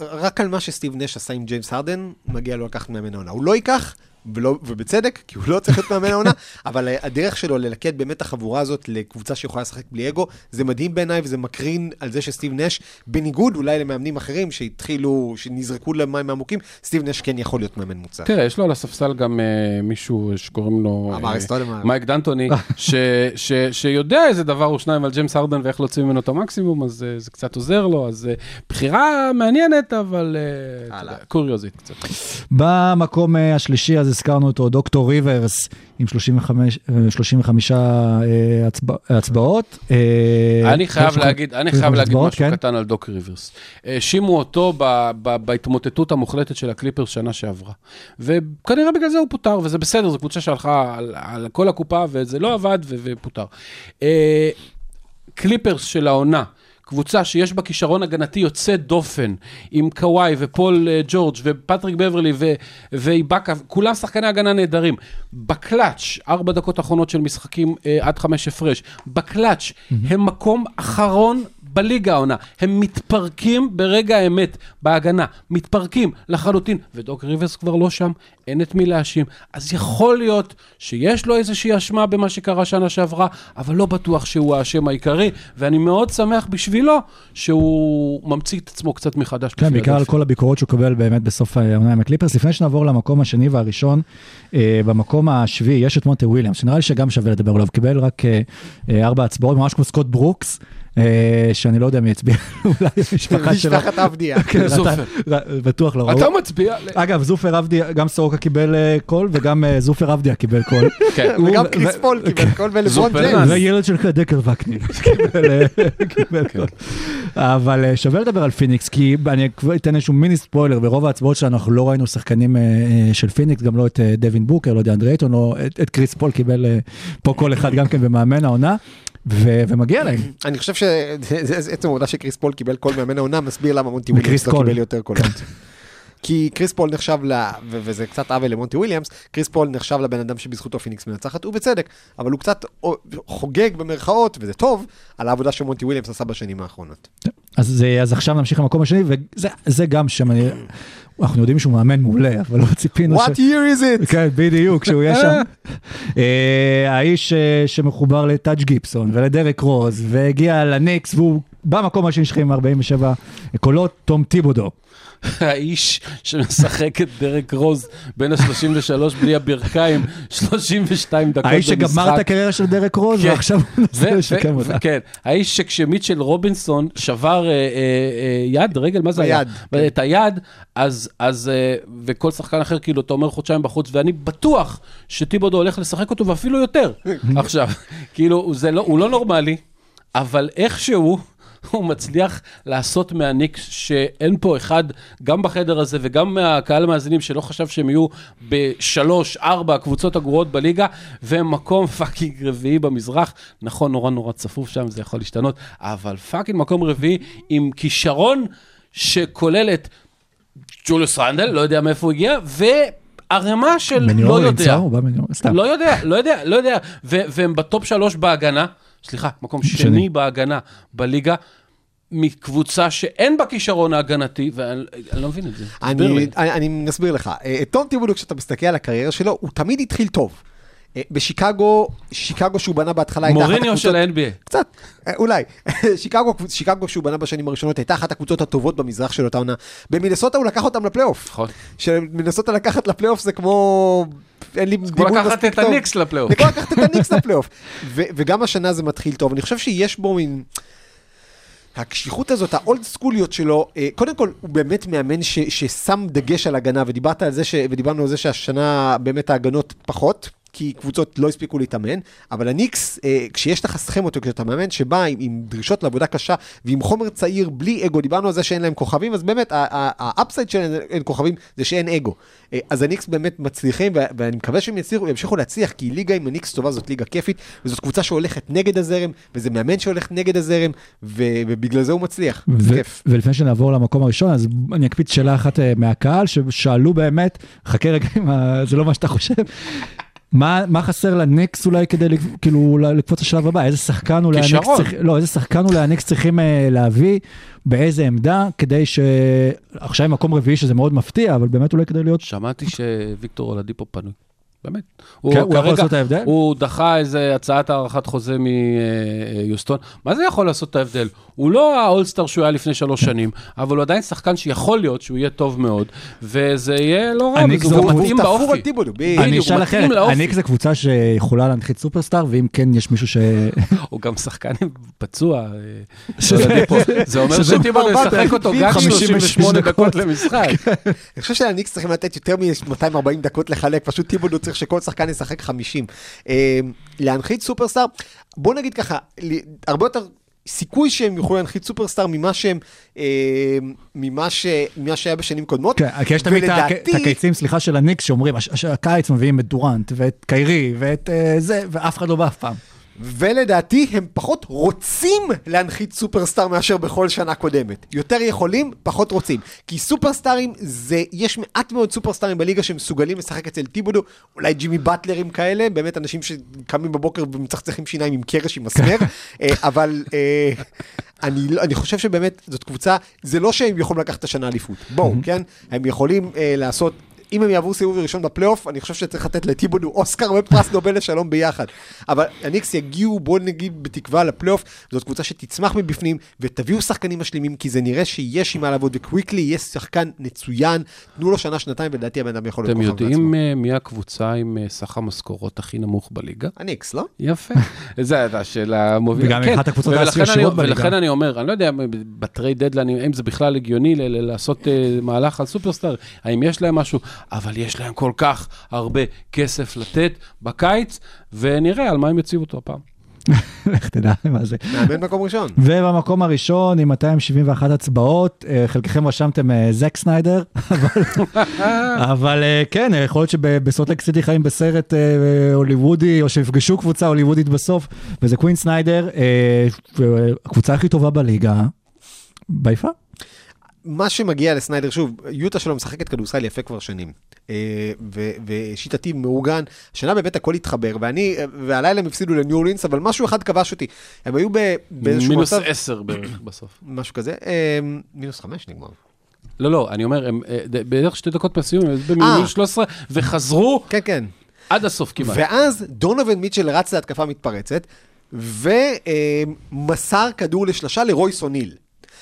רק על מה שסטיב נש עשה עם ג'יימס הרדן, מגיע לו לקחת מאמן העונה. הוא לא ייקח, ולא, ובצדק, כי הוא לא צריך להיות מאמן העונה, אבל הדרך שלו ללכד באמת את החבורה הזאת לקבוצה שיכולה לשחק בלי אגו, זה מדהים בעיניי וזה מקרין על זה שסטיב נש, בניגוד אולי למאמנים אחרים שהתחילו, שנזרקו למים העמוקים, סטיב נש כן יכול להיות מאמן מוצלח. תראה, יש לו על הספסל גם אה, מישהו שקוראים לו... אמר אה. מייק דנטוני, ש- ש- שיודע איזה דבר או שניים על ג'יימס הרדן ואיך להוציא ממנו את המקסימום, אז אה, זה קצת עוזר לו, אז אה, בחירה מעניינת, אבל אה. יודע, קוריוזית קצת. במקום השלישי, אז הזכרנו אותו, דוקטור ריברס, עם 35, אה, 35 אה, הצבע, הצבעות. אה, אני חייב 35 להגיד, אני חייב להגיד הצבעות, משהו כן. קטן על דוק ריברס. האשימו אותו ב- ב- בהתמוטטות המוחלטת של הקליפרס שנה שעברה. וכנראה בגלל זה הוא פוטר, וזה בסדר, זו קבוצה שהלכה על, על כל הקופה, וזה לא עבד, ו- ופוטר. אה, קליפרס של העונה. קבוצה שיש בה כישרון הגנתי יוצא דופן, עם קוואי ופול אה, ג'ורג' ופטריק בוורלי ו- ואיבאקה, כולם שחקני הגנה נהדרים. בקלאץ', ארבע דקות אחרונות של משחקים אה, עד חמש הפרש, בקלאץ', הם מקום אחרון בליגה העונה. הם מתפרקים ברגע האמת בהגנה, מתפרקים לחלוטין, ודוק ריברס כבר לא שם, אין את מי להאשים. אז יכול להיות שיש לו איזושהי אשמה במה שקרה שנה שעברה, אבל לא בטוח שהוא האשם העיקרי, ואני מאוד שמח בשבילו שהוא ממציא את עצמו קצת מחדש. כן, בעיקר על. כל הביקורות שהוא קיבל באמת בסוף העונה עם הקליפרס. לפני שנעבור למקום השני והראשון, אה, במקום השביעי יש את מונטי וויליאמס, שנראה לי שגם שווה לדבר עליו, קיבל רק אה, אה, ארבע הצבעות, ממש כמו סקוט ברוקס, אה, שאני לא יודע מי הצביע, אולי המשפחה שלו. משפחת עבדיה. כן, זופר. בטוח לא ראו. אתה מצביע... אגב, זופר עבדיה, גם סורוקה קיבל אה, קול, וגם אה, זופר עבדיה קיבל קול. כן. וגם קריס פול קיבל קול ולברון ג'יימס. נס. וילד של דקל וקנין קיבל, אה, קיבל קול. אבל אה, שווה לדבר על פיניקס, כי אני אתן איזשהו מיני ספוילר, ברוב ההצבעות שלנו אנחנו לא ראינו שחקנים אה, אה, של פיניקס, גם לא את אה, דווין בוקר, לא יודע, דיאנדרה אייטון, לא, את- את קריס פול קיבל אה, פה קול אחד גם כן במאמן העונה, ו- ומגיע להם. אני חושב שעצם העובדה שקריס פול קיבל קול מאמן העונה מסביר למה מונטי וויליאמס לא. קיבל יותר קולות. כי קריס פול נחשב ל... ו- וזה קצת עוול למונטי וויליאמס, קריס פול נחשב לבן אדם שבזכותו פיניקס מנצחת, ובצדק, אבל הוא קצת חוגג במרכאות, וזה טוב, על העבודה שמונטי וויליאמס עשה בשנים האחרונות. אז, אז עכשיו נמשיך למקום השני, וזה זה גם שם, אנחנו יודעים שהוא מאמן מעולה, אבל לא ציפינו What year is it? כן, בדיוק, שהוא יהיה שם. אה, האיש אה, שמחובר לטאג' גיפסון ולדרק רוז, והגיע לניקס, והוא במקום השני שלך עם 47 קולות, תום טיבודו. האיש שמשחק את דרק רוז בין ה-33 בלי הברכיים, 32 דקות במשחק. האיש שגמר את הקריירה של דרק רוז, כן. ועכשיו הוא מנסה לשקם אותה. כן, האיש שכשמיטשל רובינסון שבר אה, אה, אה, יד, רגל, מה זה היה? היד, את היד, אז, אז, וכל שחקן אחר, כאילו, אתה אומר חודשיים בחוץ, ואני בטוח שטיבודו הולך לשחק אותו, ואפילו יותר. עכשיו, כאילו, לא, הוא לא נורמלי, אבל איכשהו... הוא מצליח לעשות מהניקס שאין פה אחד, גם בחדר הזה וגם מהקהל המאזינים שלא חשב שהם יהיו בשלוש, ארבע הקבוצות הגרועות בליגה, והם מקום fucking רביעי במזרח. נכון, נורא נורא צפוף שם, זה יכול להשתנות, אבל fucking מקום רביעי עם כישרון שכולל את ג'וליוס רנדל, לא יודע מאיפה הוא הגיע, וערימה של בניו לא אורלינס, יודע. לא? הוא בא מניו אורלינס, סתם. לא יודע, לא יודע, לא יודע, ו- והם בטופ שלוש בהגנה, סליחה, מקום שני, שני. בהגנה בליגה. מקבוצה שאין בה כישרון ההגנתי, ואני אני לא מבין את זה. אני. אני, אני מסביר לך. אה, טום טיבודו, כשאתה מסתכל על הקריירה שלו, הוא תמיד התחיל טוב. אה, בשיקגו, שיקגו שהוא בנה בהתחלה הייתה אחת מוריניו הקבוצות... של ה-NBA. קצת, אה, אולי. שיקגו, שיקגו שהוא בנה בשנים הראשונות הייתה אחת הקבוצות הטובות במזרח של אותה עונה. במינסוטה הוא לקח אותם לפלייאוף. נכון. שמנסות לקחת לפלייאוף זה כמו... אין לי כמו דימוי לקחת מספיק את טוב. הניקס לפלייאוף. זה כמו לקחת את הניקס לפלייאוף. וגם השנה זה מתחיל טוב. אני חושב שיש בו מין... הקשיחות הזאת, האולד סקוליות שלו, אה, קודם כל, הוא באמת מאמן ש- ששם דגש על הגנה, ודיברת על זה, ש- ודיברנו על זה שהשנה באמת ההגנות פחות. כי קבוצות לא הספיקו להתאמן, אבל הניקס, אה, כשיש לך סכמות, כשאתה מאמן שבא עם, עם דרישות לעבודה קשה ועם חומר צעיר בלי אגו, דיברנו על זה שאין להם כוכבים, אז באמת ה upside שאין אין כוכבים זה שאין אגו. אה, אז הניקס באמת מצליחים, ו- ואני מקווה שהם יצליחו, ימשיכו להצליח, כי ליגה עם הניקס טובה זאת ליגה כיפית, וזאת קבוצה שהולכת נגד הזרם, וזה מאמן שהולך נגד הזרם, ו- ובגלל זה הוא מצליח. זה ו- כיף. ולפני שנעבור למקום הראשון, אז אני אקפיץ שאלה אחת אה, מהקהל, ששאלו באמת, חכה רגע, זה לא מה שאתה חושב. מה, מה חסר לניקס אולי כדי כאילו לקפוץ לשלב הבא? איזה שחקן אולי הניקס. צריך, לא, איזה שחקן אולי הניקס צריכים אה, להביא, באיזה עמדה, כדי ש... עכשיו עם מקום רביעי שזה מאוד מפתיע, אבל באמת אולי כדי להיות... שמעתי שוויקטור אולדיפו פנוי. באמת. כן, הוא יכול לעשות את ההבדל? הוא דחה איזה הצעת הארכת חוזה מיוסטון. מה זה יכול לעשות את ההבדל? הוא לא האולסטאר שהוא היה לפני. שלוש שנים, אבל הוא עדיין שחקן שיכול להיות שהוא יהיה טוב מאוד, וזה יהיה לא רע, וזה זה- הוא הוא מתאים באופי. אני אשאל הוא אחרת. הניקס זה קבוצה שיכולה להנחית סופרסטאר, ואם כן יש מישהו ש... הוא גם שחקן פצוע. אה, אולדיפו. זה אומר כבר ישחק אותו גם 56 38 דקות. למשחק. אני חושב שהניקס צריכים לתת יותר מ-240 דקות לחלק, פשוט טיבודו צריך שכל שחקן ישחק 50. אה, להנחית סופרסטאר, בוא נגיד ככה, הרבה יותר סיכוי שהם יוכלו להנחית סופרסטאר ממה שהם, אה, ממה, ש, ממה שהיה בשנים קודמות. כן, כי יש תמיד את ה- ולדעתי- את הקיצים, סליחה, של הניקס, שאומרים, "הש- הש- הקיץ מביאים את דורנט, ואת קיירי, ואת אה, זה, ואף אחד לא בא אף פעם. ולדעתי הם פחות רוצים להנחית סופרסטאר מאשר בכל שנה קודמת. יותר יכולים, פחות רוצים. כי סופרסטארים זה, יש מעט מאוד סופרסטארים בליגה שמסוגלים לשחק אצל טיבודו, אולי ג'ימי באטלרים כאלה, באמת אנשים שקמים בבוקר ומצחצחים שיניים עם קרש עם מסמר, אה, אבל אה, אני, לא- אני חושב שבאמת זאת קבוצה, זה לא שהם יכולים לקחת את השנה אליפות. בואו, כן? הם יכולים אה, לעשות... אם הם יעברו סיבוב ראשון בפלייאוף, אני חושב שצריך לתת לטיבודו אוסקר ופרס נובל לשלום ביחד. אבל הניקס יגיעו, בואו נגיד, בתקווה לפלייאוף, זאת קבוצה שתצמח מבפנים, ותביאו שחקנים משלימים, כי זה נראה שיש עם מה לעבוד, וקוויקלי יהיה שחקן מצוין, תנו לו שנה, שנתיים, ולדעתי הבן אדם יכול להיות אתם כוכב יודעים בעצמו. אה, מי הקבוצה עם אה, סך המשכורות הכי נמוך בליגה? הניקס, לא? יפה. זו הייתה השאלה המובילה. וגם כן, אחת הקבוצות העשירות בליגה. ולכן אני אומר, אני לא יודע בטרייד דדליין, אם זה בכלל הגיוני ל- ל- לעשות מהלך על סופרסטאר, האם יש להם משהו, אבל יש להם כל כך הרבה כסף לתת בקיץ, ונראה על מה הם יציבו אותו הפעם. לך תדע מה זה. מאמן מקום ראשון. ובמקום הראשון, עם 271 הצבעות, אה, חלקכם רשמתם אה, זק סניידר, אבל- אה, כן, יכול להיות שבסוטלק סיטי חיים בסרט הוליוודי, או שיפגשו קבוצה הוליוודית בסוף, וזה קווין סניידר, הקבוצה הכי טובה בליגה, ביפה. מה שמגיע לסניידר, שוב, יוטה שלו משחקת כדורסל יפה כבר שנים. אה, ו- ושיטתי מאורגן, השנה באמת הכל התחבר, ואני, והלילה הם הפסידו לניו אורלינס, אבל משהו אחד כבש אותי. הם היו ב- באיזשהו מינוס מצב, עשר בערך בסוף. משהו כזה, אה, מינוס חמש נגמר. לא, לא, אני אומר, הם, אה, בערך שתי דקות מהסיום, הם במינוס 13, וחזרו כן, כן. עד הסוף כמעט. ואז דונובין מיטשל רץ להתקפה מתפרצת, ומסר כדור לשלושה לרויס אוניל.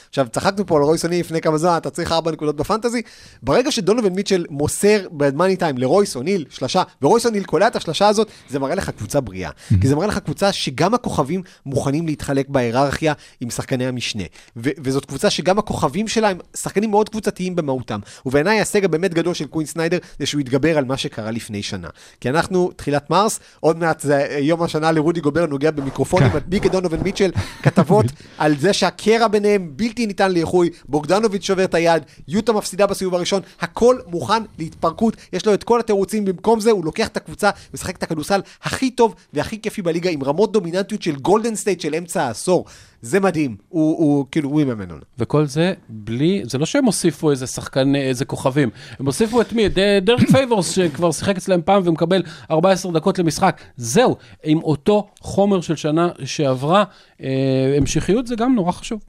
עכשיו, צחקנו פה על רויס אוניל לפני כמה זמן, אתה צריך ארבע נקודות בפנטזי. ברגע שדונובין מיטשל מוסר בדמאני טיים לרויס אוניל שלשה, ורויס אוניל קולע את השלשה הזאת, זה מראה לך קבוצה בריאה. כי זה מראה לך קבוצה שגם הכוכבים מוכנים להתחלק בהיררכיה עם שחקני המשנה. ו- וזאת קבוצה שגם הכוכבים שלה הם שחקנים מאוד קבוצתיים במהותם. ובעיניי ההישג הבאמת גדול של קווין סניידר זה שהוא התגבר על מה שקרה לפני שנה. כי אנחנו, תחילת מרס, עוד מעט זה יום השנה לרודי גובר נוגע במיקרופונים, מדביק את דונובין מיטשל, כתבות על זה שהקרע ביניהם בלתי ניתן לאיחוי, בוגדנוביץ' שובר את היד, יוטה מפסידה בסיבוב הראשון, הכל מוכן להתפרקות, יש לו את כל התירוצים, במקום זה הוא לוקח את הקבוצה ומשחק את הכדורסל הכי טוב והכי כיפי בליגה, עם רמות דומיננטיות של גולדן סטייט של אמצע העשור. זה מדהים, הוא, הוא כאילו, הוא יממן לנו. וכל זה בלי, זה לא שהם הוסיפו איזה שחקן, איזה כוכבים, הם הוסיפו את מי? את ד- דרק פייבורס שכבר שיחק אצלם פעם ומקבל 14 דקות למשחק. זהו, עם אותו חומר של שנה שעברה, אה, המשכיות זה גם נורא חשוב.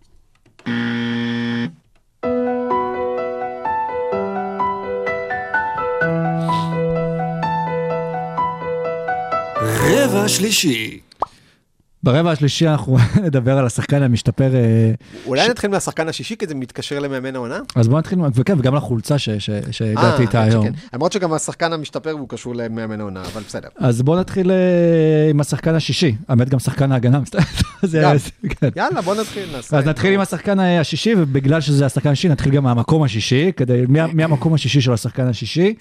רבע שלישי. ברבע השלישי אנחנו נדבר על השחקן המשתפר, אה, אולי נתחיל מהשחקן השישי, כי זה מתקשר למאמן העונה? אז בוא נתחיל, וכן, וגם לחולצה ש- ש- שהגעתי אה, איתה היום. שכן. למרות שגם השחקן המשתפר הוא קשור למאמן העונה, אבל בסדר. אז בוא נתחיל אה, עם השחקן השישי, האמת גם שחקן ההגנה. כן. יאללה, בוא נתחיל. אז נתחיל עם השחקן השישי, ובגלל שזה השחקן השישי, נתחיל גם מהמקום השישי, כדי, מה- מהמקום השישי של השחקן השישי.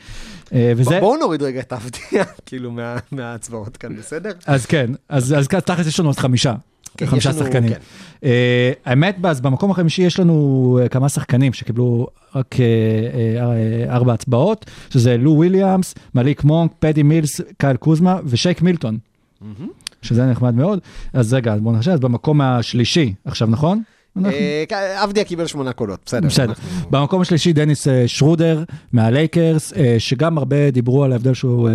אה, וזה, בוא- בואו נוריד רגע את האבדיה, כאילו, מה- מההצבעות כאן, בסדר? אז כן, אז אז תכלס יש לנו עוד חמישה. כן, חמישה שחקנים. כן. אה, האמת, אז במקום החמישי יש לנו אה, כמה שחקנים שקיבלו רק ארבע הצבעות, שזה לו וויליאמס, מליק מונק, פדי מילס, קייל קוזמה ושייק מילטון. שזה נחמד מאוד. אז רגע, בואו נחשב, אז במקום השלישי, עכשיו נכון? אה, כן, עבדיה קיבל שמונה קולות, בסדר. בסדר. במקום השלישי דניס אה, שרודר מהלייקרס, אה, שגם הרבה דיברו על ההבדל שהוא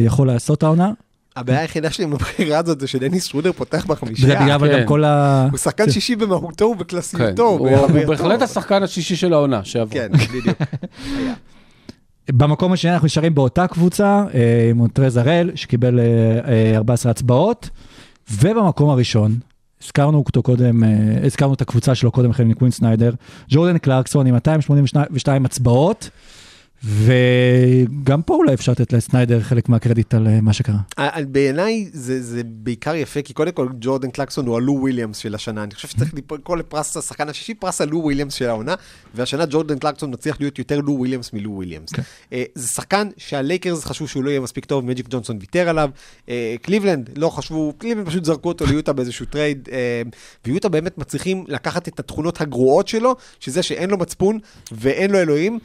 יכול לעשות העונה. הבעיה היחידה שלי עם הבחירה הזאת זה שדניס שרודר פותח זה בחמישייה. בגלל אבל כן. גם כל ה... הוא שחקן שישי במהותו כן, ובקלאסיותו. הוא ובהווייתו. בהחלט השחקן השישי של העונה שעבר. כן, בדיוק. במקום השני אנחנו נשארים באותה קבוצה, עם מונטרז הראל, שקיבל אה, אה, 14 הצבעות, ובמקום הראשון, הזכרנו אותו קודם, אה, הזכרנו את הקבוצה שלו קודם לכן מקווין סניידר, ג'ורדן קלרקסון עם 282 הצבעות, וגם פה אולי אפשר לתת לסניידר חלק מהקרדיט על אה, מה שקרה. בעיניי זה, זה בעיקר יפה, כי קודם כל ג'ורדן קלרקסון הוא הלו וויליאמס של השנה. אני חושב שצריך לקרוא לפרס השחקן השישי, פרס הלו וויליאמס של העונה, והשנה ג'ורדן קלרקסון מצליח להיות יותר לו וויליאמס מלו וויליאמס. כן. אה, זה שחקן שהלייקרס חשבו שהוא לא יהיה מספיק טוב, מג'יק ג'ונסון ויתר עליו. אה, קליבלנד לא חשבו, קליבלנד פשוט זרקו אותו ליוטה באיזשהו trade, ויוטה באמת מצליחים לקחת את התכונות הגרועות שלו, שזה שאין לו מצפון ואין לו אלוהים,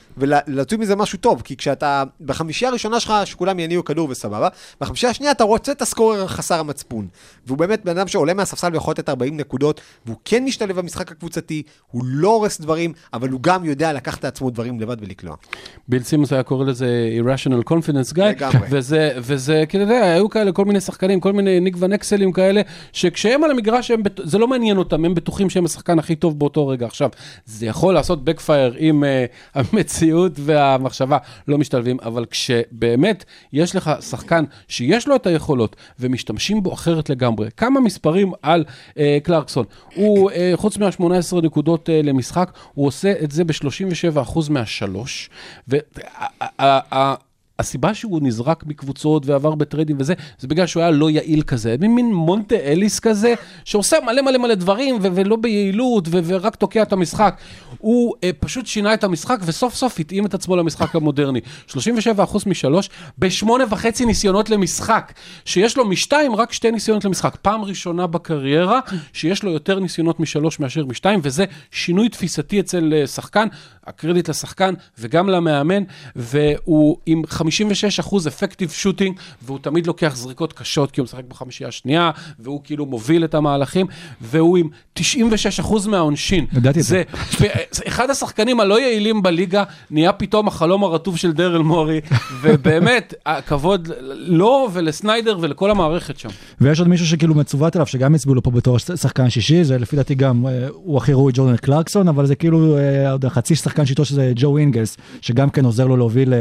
מזה משהו טוב, כי כשאתה בחמישייה הראשונה שלך, שכולם יניעו כדור וסבבה, בחמישייה השנייה אתה רוצה את ה scorer חסר המצפון. והוא באמת בן אדם שעולה מהספסל ויכול לתת 40 נקודות, והוא כן משתלב במשחק הקבוצתי, הוא לא הורס דברים, אבל הוא גם יודע לקחת לעצמו דברים לבד ולקלוע. ביל סימוס היה קורא לזה irrational confidence guy. וזה, וזה, אתה יודע, היו כאלה כל מיני שחקנים, כל מיני ניק ונקסלים כאלה, שכשהם על המגרש, הם, זה לא מעניין אותם, הם בטוחים שהם השחקן הכי טוב באותו רגע. עכשיו, זה יכול לעשות backfire אם uh, המציאות והמחשבה לא משתלבים, אבל כשבאמת יש לך שחקן שיש לו את היכולות ומשתמשים בו אחרת לגמרי, כמה מספרים על uh, קלרקסון, הוא, uh, חוץ מה-18 נקודות uh, למשחק, הוא עושה את זה ב-37% מהשלוש, וה... הסיבה שהוא נזרק מקבוצות ועבר בטריידים וזה, זה בגלל שהוא היה לא יעיל כזה, מין מונטה אליס כזה, שעושה מלא מלא מלא דברים ו- ולא ביעילות ו- ורק תוקע את המשחק. הוא אה, פשוט שינה את המשחק וסוף סוף התאים את עצמו למשחק המודרני. 37% משלוש, בשמונה וחצי ניסיונות למשחק, שיש לו משתיים רק שתי ניסיונות למשחק. פעם ראשונה בקריירה שיש לו יותר ניסיונות משלוש מאשר משתיים, וזה שינוי תפיסתי אצל אה, שחקן, הקרדיט לשחקן וגם למאמן, והוא עם 56% אפקטיב שוטינג, והוא תמיד לוקח זריקות קשות, כי הוא משחק בחמישייה השנייה, והוא כאילו מוביל את המהלכים, והוא עם 96% מהעונשין. ידעתי את זה. זה אחד השחקנים הלא יעילים בליגה, נהיה פתאום החלום הרטוב של דרל מורי, ובאמת, הכבוד לו ולסניידר ולכל המערכת שם. ויש עוד מישהו שכאילו מצוות אליו, שגם הצביעו לו פה בתור שחקן שישי, זה לפי דעתי גם, אה, הוא הכי ראוי ג'ורדן קלרקסון, אבל זה כאילו אה, עוד חצי שחקן שיטו שזה ג'ו אינגלס, שגם כן עוזר לו להוביל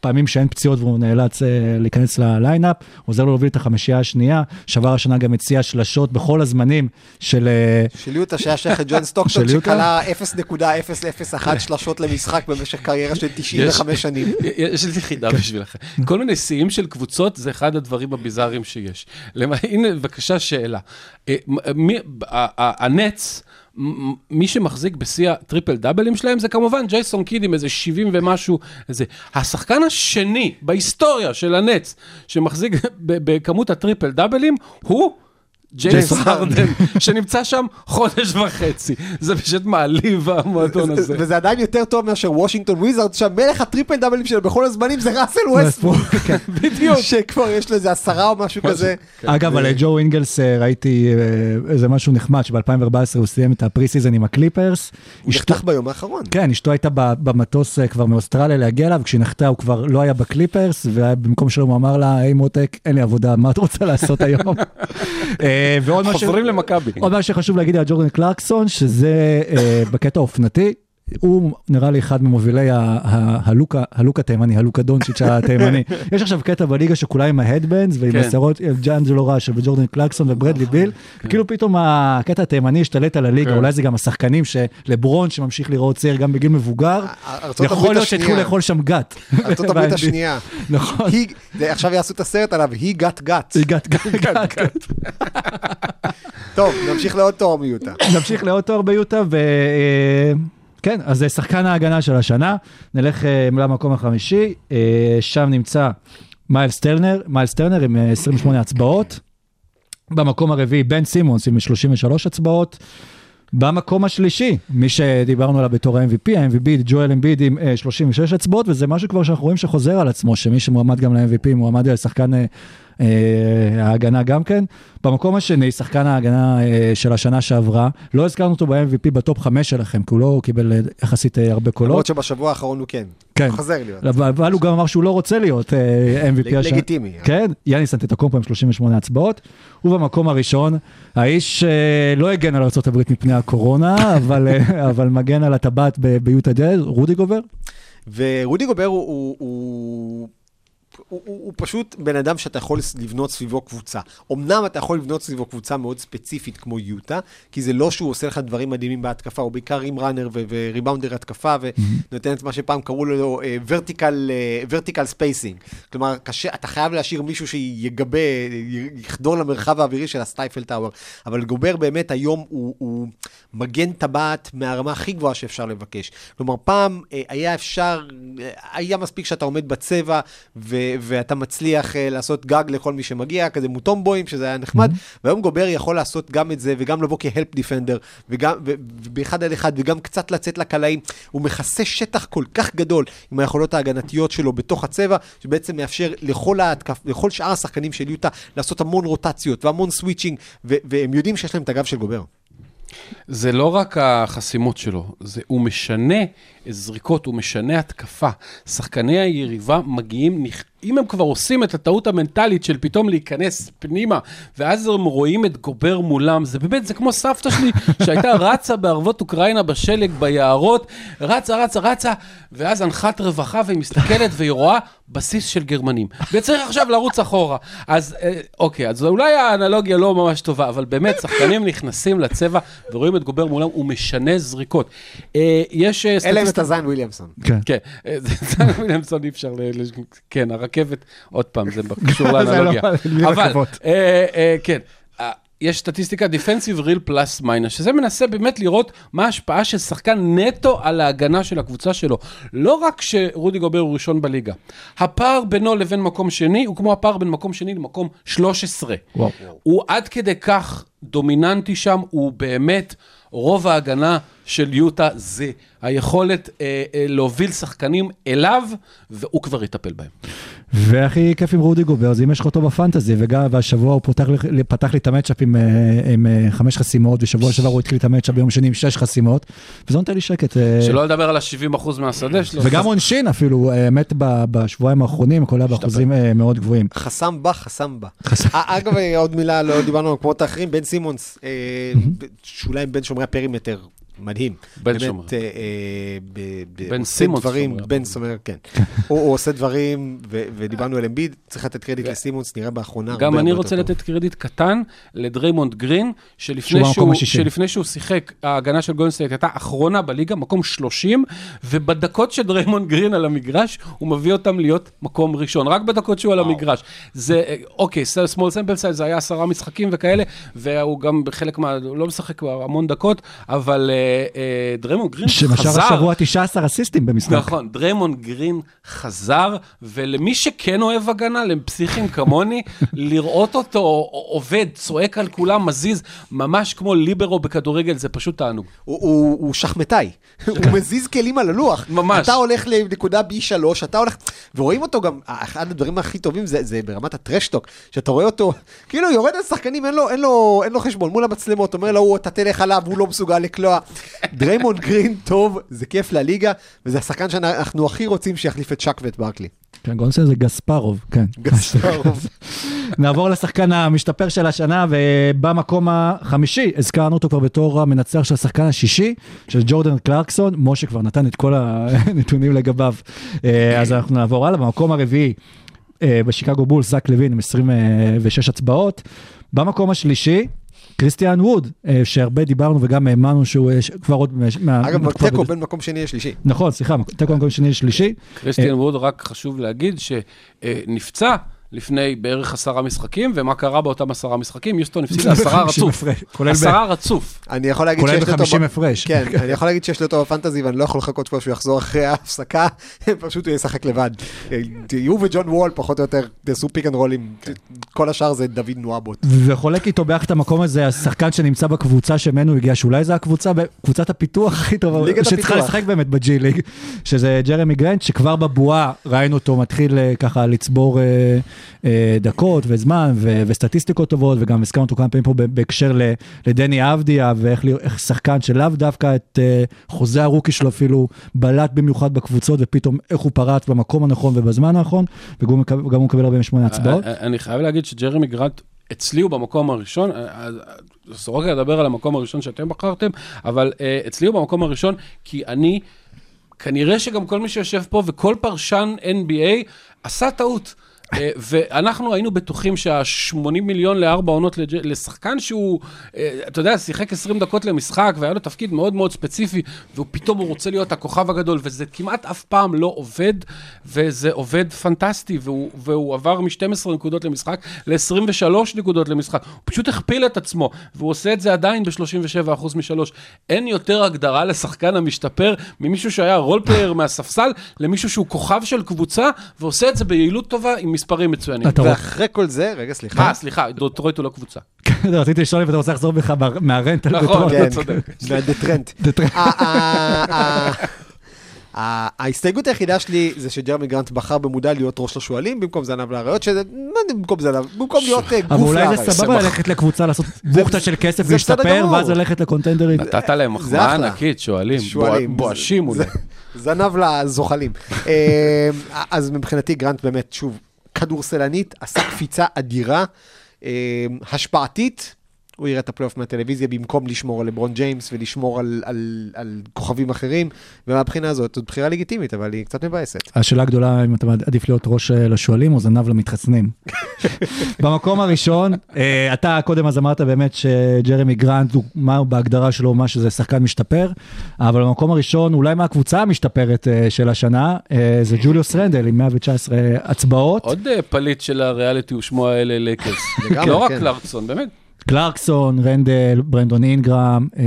בפעמים שאין פציעות והוא נאלץ אה, להיכנס לליינאפ, עוזר לו להוביל את החמישייה השנייה, שבר השנה גם הציע שלשות בכל הזמנים של... אה, של יוטה שהיה שייך לג'ון סטוקטון, יוטה? שכלה 0.001 שלשות למשחק במשך קריירה של 95 שנים. יש לי חידה בשבילכם. כל מיני שיאים של קבוצות זה אחד הדברים הביזאריים שיש. הנה, בבקשה, שאלה. אה, הנץ, מי שמחזיק בשיא הטריפל דאבלים שלהם זה כמובן ג'ייסון קיד עם איזה 70 ומשהו. איזה. השחקן השני בהיסטוריה של הנטס שמחזיק בכמות הטריפל דאבלים הוא... ג'יימס הרדן, שנמצא שם חודש וחצי. זה פשוט מעליב המועדון הזה. וזה עדיין יותר טוב מאשר וושינגטון וויזארדס, שהמלך הטריפל דאבלים שלו בכל הזמנים זה ראסל ווסטברוק. בדיוק. שכבר יש לו איזה עשרה או משהו כזה. אגב, על ג'ו אינגלס אה, ראיתי אה, איזה משהו נחמד, שב-2014 הוא סיים את ה preseason עם הקליפרס. הוא נחתך ביום האחרון. כן, אשתו הייתה במטוס אה, כבר מאוסטרליה להגיע אליו, כשהיא נחתה הוא כבר לא היה בקליפרס, ובמקום שלום הוא אמר לה, היי מותק, אין לי עבודה, מה את רוצה לעשות היום? ועוד משהו- חוזרים למכבי. עוד משהו שחשוב להגיד על ג'ורדן קלרקסון, שזה אה, בקטע האופנתי. הוא נראה לי אחד ממובילי הלוק התימני, הלוק הדונצ'יץ' התימני. יש עכשיו קטע בליגה שכולם עם ה headbands ועם כן. השערות, עם ד'אנג'לו ראסל וג'ורדן קלרקסון וברדלי ביל. כאילו פתאום הקטע התימני השתלט על הליגה, כן. אולי זה גם השחקנים שלברון שממשיך לראות צעיר גם בגיל מבוגר. ארצות יכול הברית להיות שהתחילו. לאכול שם גת. ארצות הברית השנייה. נכון. עכשיו יעשו את הסרט עליו, he got guts. גת, גת, גת, גת. טוב, נמשיך לעוד תואר מיוטה. נמשיך לעוד תואר ביוטה, ו... אה, כן, אז זה שחקן ההגנה של השנה. נלך אה, למקום החמישי, אה, שם נמצא מיילס טרנר, מיילס טרנר עם אה, 28 הצבעות. במקום הרביעי, בן סימונס עם 33 הצבעות. במקום השלישי, מי שדיברנו עליו בתור ה-MVP, ה-MVP ג'ואל אמביד עם אה, 36 הצבעות, וזה משהו כבר שאנחנו רואים שחוזר על עצמו, שמי שמועמד גם ל-MVP מועמד לשחקן אה, אה, ההגנה גם כן. במקום השני, שחקן ההגנה אה, של השנה שעברה, לא הזכרנו אותו ב-MVP ב top 5 שלכם, כי הוא לא קיבל אה, יחסית אה, הרבה קולות. למרות שבשבוע האחרון הוא כן. כן. חוזר להיות. אבל הוא גם אמר שהוא לא רוצה להיות אה, MVP השנה. לגיטימי. כן, יאניס אנטטוקומפו עם 38 הצבעות. ובמקום הראשון, האיש אה, לא הגן על ארה"ב מפני הקורונה, אבל, אה, אבל מגן על הטבעת ביוטה דז, רודי גובר. ורודי גובר הוא, הוא, הוא, הוא, הוא, הוא פשוט בן אדם שאתה יכול לבנות סביבו קבוצה. אמנם אתה יכול לבנות סביבו קבוצה מאוד ספציפית כמו יוטה, כי זה לא שהוא עושה לך דברים מדהימים בהתקפה, הוא בעיקר rim runner ו rebounder התקפה, ונותן את מה שפעם קראו לו vertical spacing. כלומר, קשה, אתה חייב להשאיר מישהו שיגבה, יחדור למרחב האווירי של ה Eiffel Tower. אבל גובר באמת היום הוא, הוא מגן טבעת מהרמה הכי גבוהה שאפשר לבקש. כלומר, פעם אה, היה אפשר, אה, היה מספיק שאתה עומד בצבע ו- ואתה מצליח אה, לעשות גג לכל מי שמגיע, כזה מוטומבואים, שזה היה נחמד, והיום גובר יכול לעשות גם את זה, וגם לבוא כ help defender, וגם, ובאחד על אחד, וגם קצת לצאת לקלעים. הוא מכסה שטח כל כך גדול עם היכולות ההגנתיות שלו בתוך הצבע, שבעצם מאפשר לכל, ההתקף, לכל שאר השחקנים של יוטה לעשות המון רוטציות והמון switching, ו- והם יודעים שיש להם את הגב של גובר. זה לא רק החסימות שלו, זה, הוא משנה זריקות, הוא משנה התקפה. שחקני היריבה מגיעים, אם הם כבר עושים את הטעות המנטלית של פתאום להיכנס פנימה, ואז הם רואים את גובר מולם, זה באמת, זה כמו סבתא שלי, שהייתה רצה בערבות אוקראינה בשלג, ביערות, רצה, רצה, רצה, ואז אנחת רווחה, והיא מסתכלת והיא רואה בסיס של גרמנים. וצריך עכשיו לרוץ אחורה. אז אה, אוקיי, אז אולי האנלוגיה לא ממש טובה, אבל באמת, שחקנים נכנסים לצבע ורואים את גובר מולם, הוא משנה זריקות. אה, יש אה, אלא אם סטטיסטיקה... אתה זיין וויליאמסון. כן. כן, אה, וויליאמסון אי אפשר, ל- ל- כן, הרכבת, עוד פעם, זה קשור לא- לאנלוגיה. אבל. אה, אה, כן, יש סטטיסטיקה defensive real plus minus, שזה מנסה באמת לראות מה ההשפעה של שחקן נטו על ההגנה של הקבוצה שלו. לא רק שרודי גובר הוא ראשון בליגה, הפער בינו לבין מקום שני הוא כמו הפער בין מקום שני למקום 13. וואו. הוא עד כדי כך דומיננטי שם, הוא באמת, רוב ההגנה של יוטה זה היכולת אה, אה, להוביל שחקנים אליו, והוא כבר יטפל בהם. והכי כיף עם רודי גובר, זה אם יש לך אותו בפנטזי, וגם, והשבוע הוא פותח, לי- פתח לי את המצ'אפ עם, אה, עם אה, חמש חסימות, ושבוע שעבר הוא התחיל את המצ'אפ ביום שני עם שש חסימות, וזה נותן לי שקט. אה, שלא לדבר על ה-70% מהשדה שלו. וגם עונשין אפילו, האמת, ב- בשבועיים האחרונים, הכל היה באחוזים מאוד גבוהים. חסם בה, חסם בה. אגב, עוד מילה, לא דיברנו על מקומות האחרים, בן סימונס, שאולי בין שומרי הפרימטר, מדהים. בן באמת, שומר. אה, אה, ב- בן דברים, שומר בן סומר, כן. הוא הוא עושה דברים, ו- ודיברנו על אמביד, צריך לתת קרדיט לסימונס, נראה באחרונה הרבה גם הרבה אני יותר רוצה טוב. לתת קרדיט קטן לדריימונד גרין, שלפני שהוא במקום שהוא, השישי. שלפני שהוא שיחק, ההגנה של גולדסטייט הייתה אחרונה בליגה, מקום 30, ובדקות של דריימונד גרין על המגרש, הוא מביא אותם להיות מקום ראשון, רק בדקות שהוא על המגרש. זה, אה, אוקיי, small sample size, זה היה עשרה משחקים וכאלה, והוא גם בחלק מה... הוא לא משחק כבר המון דקות, אבל דריימונד גרין חזר. השבוע 19 אסיסטים במשחק. נכון, דריימונד גרין חזר, ולמי שכן אוהב הגנה, לפסיכים כמוני, לראות אותו עובד, צועק על כולם, מזיז, ממש כמו ליברו בכדורגל, זה פשוט תענוג. הוא- הוא הוא שחמטאי, הוא מזיז כלים על הלוח. ממש. אתה הולך לנקודה B3, אתה הולך, ורואים אותו גם, אחד הדברים הכי טובים זה, זה ברמת ה trash talk, שאתה רואה אותו, כאילו יורד על שחקנים, אין לו, אין לו, אין לו חשבון, מול המצלמות, אומר לו, אתה תלך עליו, הוא לא מסוגל לקלוע. דריימונד גרין טוב, זה כיף לליגה, וזה השחקן שאנחנו הכי רוצים שיחליף את שק ואת ברקלי. כן, דונסל זה גספרוב, כן. גספרוב. נעבור לשחקן המשתפר של השנה, ובמקום החמישי, הזכרנו אותו כבר בתור המנצח של השחקן השישי, של ג'ורדן קלרקסון, משה כבר נתן את כל הנתונים לגביו, אה, אז אנחנו נעבור הלאה, במקום הרביעי. אה, בשיקגו בולס, זק לוין עם 26 הצבעות. במקום השלישי, קריסטיאן ווד, אה, שהרבה דיברנו וגם האמנו שהוא אה, ש- כבר עוד... מה- אגב, תיקו בין מקום שני לשלישי. נכון, סליחה, תיקו במקום שני לשלישי. קריסטיאן ווד, רק חשוב להגיד שנפצע לפני בערך עשרה משחקים, ומה קרה באותם עשרה משחקים? יוסטון הפסידה עשרה 50 רצוף. כולל עשרה רצוף. אני יכול להגיד כולל שיש לי אותו... ב-50 ב- הפרש. כן, אני יכול להגיד שיש לי אותו בפנטזי ואני לא יכול לחכות כבר שהוא יחזור אחרי ההפסקה, פשוט הוא ישחק לבד. הוא וג'ון וול פחות או יותר תעשו pick and רולים, כל השאר זה דוד נוואבה. וחולק איתו ביחד את המקום הזה, השחקן שנמצא בקבוצה שממנו הגיע, שאולי זו הקבוצה, קבוצת הפיתוח הכי טובה, שצריכה. לשחק באמת בג'י ליג, שזה ג'רמי גרנט, שכבר בבועה ראינו אותו מתחיל ככה לצבור דקות וזמן ו- וסטטיסטיקות טובות, וגם הזכרנו אותו כמה פעמים פה בהקשר ל- לדני אבדיה, ואיך שחקן שלאו דווקא את אה, חוזה הרוקי שלו אפילו בלט במיוחד בקבוצות, ופתאום איך הוא פרץ במקום הנכון ובזמן הנכון, וגם הוא מקבל- גם הוא מקבל 48 הצבעות. אה, אני חייב להגיד שג'רמי גרנט אצלי הוא במקום הראשון, אה, אה, סורוקה ידבר על המקום הראשון שאתם בחרתם, אבל אה, אצלי הוא במקום הראשון, כי אני, כנראה שגם כל מי שיושב פה וכל פרשן NBA עשה טעות. אה, ואנחנו היינו בטוחים שה-80 מיליון לארבע עונות לשחקן שהוא, אה, אתה יודע, שיחק 20 דקות למשחק והיה לו תפקיד מאוד מאוד ספציפי, ופתאום הוא רוצה להיות הכוכב הגדול, וזה כמעט אף פעם לא עובד, וזה עובד פנטסטי, והוא, והוא עבר מ-12 נקודות למשחק ל-23 נקודות למשחק. הוא פשוט הכפיל את עצמו, והוא עושה את זה עדיין ב-37% משלוש. אין יותר הגדרה לשחקן המשתפר ממישהו שהיה role player מהספסל, למישהו שהוא כוכב של קבוצה, ועושה את זה ביעילות טובה עם מספרים מצוינים. ואחרי כל זה, רגע, סליחה. אה, סליחה, דוטרויט הוא לא קבוצה. רציתי לשאול אם אתה רוצה לחזור בך מה- מהגרנט על נכון, דטרויט. אתה כן, צודק. מהגרנט. ההסתייגות היחידה שלי זה שג'רמי גרנט בחר במודע להיות ראש לשועלים, במקום זנב לאריות, שזה, מה זה במקום זנב? במקום להיות אה, אבל גוף אולי לאריות. זה סבבה ללכת לקבוצה לעשות בוכטה של כסף להשתפר. ואז ללכת ל contender-ית. נתת להם מחמאה. ענקית. שועלים. בואשים אולי. זנב לזוחלים. אה, אז מבחינתי גרנט באמת, שוב, כדורסלנית, עשה קפיצה אדירה, אה, השפעתית. הוא יראה את הפלייאוף מהטלוויזיה במקום לשמור על לברון ג'יימס ולשמור על, על, על כוכבים אחרים, ומהבחינה הזאת זאת בחירה לגיטימית, אבל היא קצת מבאסת. השאלה הגדולה, אם אתה עדיף להיות ראש אה, לשועלים או זנב למתחסנים. במקום הראשון, אה, אתה קודם אז אמרת באמת שג'רמי גרנט, הוא- מה הוא בהגדרה שלו, מה שזה שחקן משתפר, אבל במקום הראשון, אולי מהקבוצה המשתפרת אה, של השנה, זה ג'וליוס רנדל עם 119 הצבעות. עוד פליט של הריאליטי הוא שמו האלה לקרס. לא רק כן. קלרקסון, באמת. קלרקסון, רנדל, ברנדון אינגרם, אה.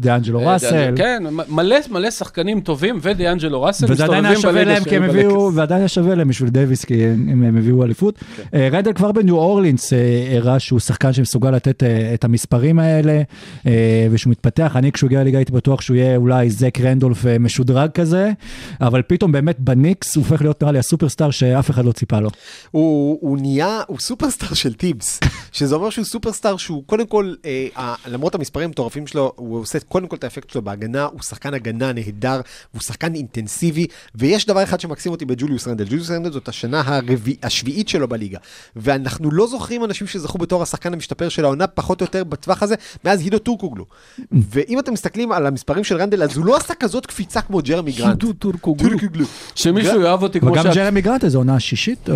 דיאנג'לו אה, ראסל. כן, מלא מלא שחקנים טובים, ודיאנג'לו ראסל וזה עדיין היה מסתובבים שווה בליגה להם, כי שלהם הם הביאו, בלקרס. ועדיין היה שווה להם בשביל דייוויס, כי הם הם הביאו אליפות. אה, רנדל כבר בניו אורלינס אה, הראה שהוא שחקן שמסוגל לתת אה, את המספרים האלה, אה, ושהוא מתפתח. אני, כשהוא הגיע לליגה, הייתי בטוח שהוא יהיה אולי זק רנדולף אה, משודרג כזה, אבל פתאום באמת בניקס הוא הופך להיות נראה לי הסופרסטאר שאף אחד לא ציפה לו. הוא, הוא נהיה, הוא סופרסטאר של טיבס, שזה אומר שהוא סופרסטאר שהוא קודם כל, אה, אה, למרות המספרים המטורפים שלו, הוא עושה קודם כל את האפקט שלו בהגנה, הוא שחקן הגנה נהדר, והוא שחקן אינטנסיבי, ויש דבר אחד שמקסים אותי בג'וליוס רנדל, ג'וליוס רנדל זאת השנה הרביע, השביעית שלו בליגה, ואנחנו לא זוכרים אנשים שזכו בתור השחקן המשתפר של העונה, פחות או יותר בטווח הזה, מאז הידו טורקוגלו. ואם אתם מסתכלים על המספרים של רנדל, אז הוא לא עשה כזאת קפיצה כמו ג'רמי גרנט. טורקוגלו. טורקוגלו. שמישהו יאהב אותי כמו וגם שאת. ג'רמי גרנט, איזו עונה שישית?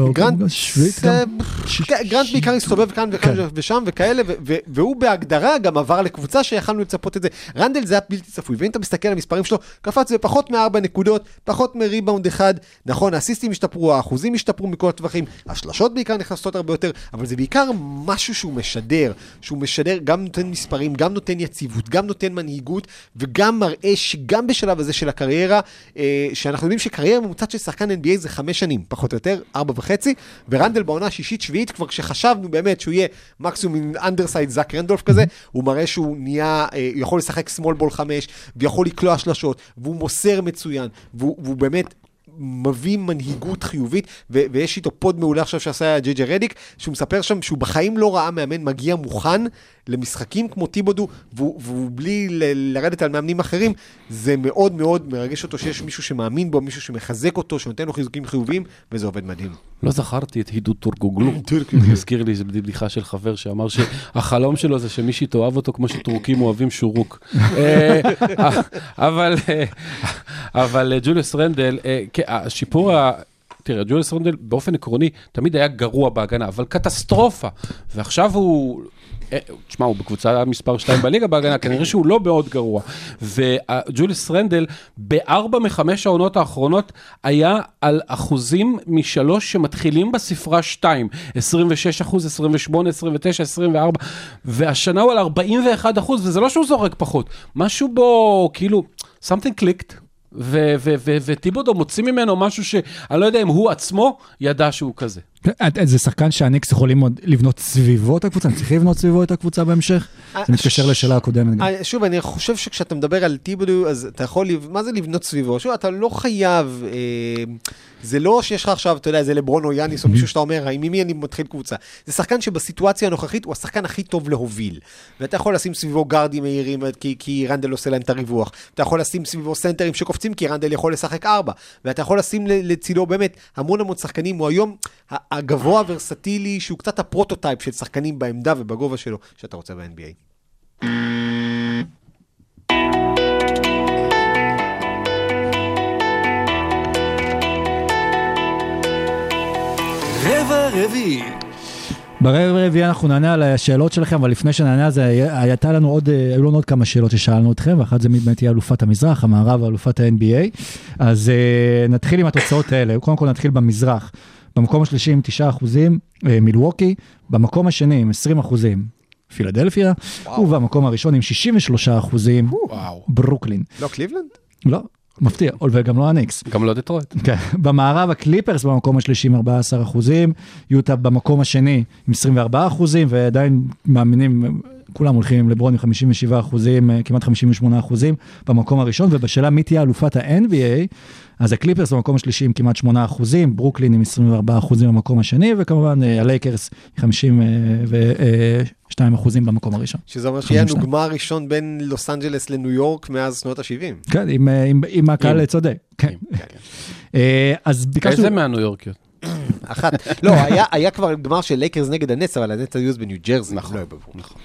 ש- כן, גרנט בעיקר הסתובב כאן וכאן כן. ושם וכאלה, ו- ו- והוא בהגדרה גם עבר לקבוצה שיכלנו לצפות את זה. רנדל זה היה בלתי צפוי, ואם אתה מסתכל על המספרים שלו, קפץ בפחות מארבע נקודות, פחות מריבאונד אחד. נכון, האסיסטים השתפרו, האחוזים השתפרו מכל הטווחים, השלשות בעיקר נכנסות הרבה יותר, אבל זה בעיקר משהו שהוא משדר, שהוא משדר, גם נותן מספרים, גם נותן יציבות, גם נותן מנהיגות, וגם מראה שגם בשלב הזה של הקריירה, אה, שאנחנו יודעים שקריירה ממוצעת של שחקן NBA זה חמש שנים, פחות או יותר, ארבע וחצי, ורנדל בעונה השישית-שביעית, כבר כשחשבנו באמת שהוא יהיה מקסימום עם undersized זאק רנדולף כזה, הוא מראה שהוא נהיה, אה, יכול לשחק small ball חמש, ויכול לקלוע שלשות, והוא מוסר מצוין, והוא, והוא באמת... מביא מנהיגות חיובית, ו- ויש איתו פוד מעולה עכשיו שעשה ג'י ג'י רדיק, שהוא מספר שם שהוא בחיים לא ראה מאמן מגיע מוכן למשחקים כמו טיבודו, והוא, והוא בלי ל- לרדת על מאמנים אחרים, זה מאוד מאוד מרגש אותו שיש מישהו שמאמין בו, מישהו שמחזק אותו, שנותן לו חיזוקים חיוביים, וזה עובד מדהים. לא זכרתי את הידו טורגוגלו. הזכיר לי, זו בדיחה של חבר שאמר שהחלום שלו זה שמישהי תאהב אותו כמו שטורקים אוהבים שורוק. אה, אבל אה, אבל אה, ג'וליוס רנדל, כן, השיפור ה... תראה, ג'וליוס רנדל באופן עקרוני תמיד היה גרוע בהגנה, אבל קטסטרופה. ועכשיו הוא... אה, תשמע, הוא בקבוצה מספר 2 בליגה בהגנה, כנראה שהוא לא מאוד גרוע. וג'וליס רנדל, בארבע מחמש העונות האחרונות, היה על אחוזים משלוש שמתחילים בספרה 2. 26 אחוז, 28, 29, 24, והשנה הוא על 41 אחוז, וזה לא שהוא זורק פחות. משהו בו, כאילו, something clicked. וטיבודו מוציא ממנו משהו שאני לא יודע אם הוא עצמו ידע שהוא כזה. זה שחקן שהניקס יכולים עוד לבנות סביבו את הקבוצה, הם צריכים לבנות סביבו את הקבוצה בהמשך? זה מתקשר לשאלה הקודמת גם. אה, שוב, אני חושב שכשאתה מדבר על טיבודו, אז אתה יכול, מה זה לבנות סביבו? שוב, אתה לא חייב, אה, זה לא שיש לך עכשיו, אתה יודע, זה לברון או יאניס, או מישהו שאתה אומר, עם מי אני מתחיל קבוצה. זה שחקן שבסיטואציה הנוכחית הוא השחקן הכי טוב להוביל. ואתה יכול לשים סביבו גארדים מהירים, כי, רנדל עושה להם את הריווח. אתה יכול לשים סביבו סנטרים שקופצים, כי רנדל יכול לשחק ארבע. ואתה יכול לשים לצידו באמת המון המון שחקנים. הוא היום הגבוה הוורסטילי, שהוא קצת ה prototype של שחקנים בעמדה ובגובה שלו, שאתה רוצה ב-NBA. רבע רביעי. ברבע הרביעי אנחנו נענה על השאלות שלכם, אבל לפני שנענה על זה, הייתה לנו עוד, אה, היו לנו עוד כמה שאלות ששאלנו אתכם, ואחת זה באמת תהיה אלופת המזרח, המערב ואלופת ה-NBA. אז אה, נתחיל עם התוצאות האלה, קודם כל נתחיל במזרח. במקום השלישי עם 9 אחוזים, אה, מילווקי, במקום השני עם 20 אחוזים, פילדלפיה, ובמקום הראשון עם 63 אחוזים, וואו. ברוקלין. לא קליבלנד? לא, מפתיע, וגם לא הניקס. גם לא דטרויט. כן, במערב הקליפרס במקום השלישי עם 14 אחוזים, יוטה במקום השני עם 24 אחוזים, ועדיין מאמינים, כולם הולכים עם לברון עם 57 אחוזים, אה, כמעט 58 אחוזים במקום הראשון, ובשאלה מי תהיה אלופת ה-NBA, אז הקליפרס במקום השלישי עם כמעט 8 אחוזים, ברוקלין עם 24 אחוזים במקום השני, וכמובן אה, הלייקרס עם 52 אחוזים במקום הראשון. שזה אומר שיהיה לנו 52. גמר ראשון בין לוס אנג'לס לניו יורק מאז שנות ה-70. כן, אם, אה, אם, אם הקהל אם. צודק. כן. אה, אז ביקשנו... איזה מהניו יורקיות? אחת. לא, היה, היה כבר גמר של לייקרס נגד הנץ, אבל הנץ היו בניו ג'רזי. נכון, לא, נכון.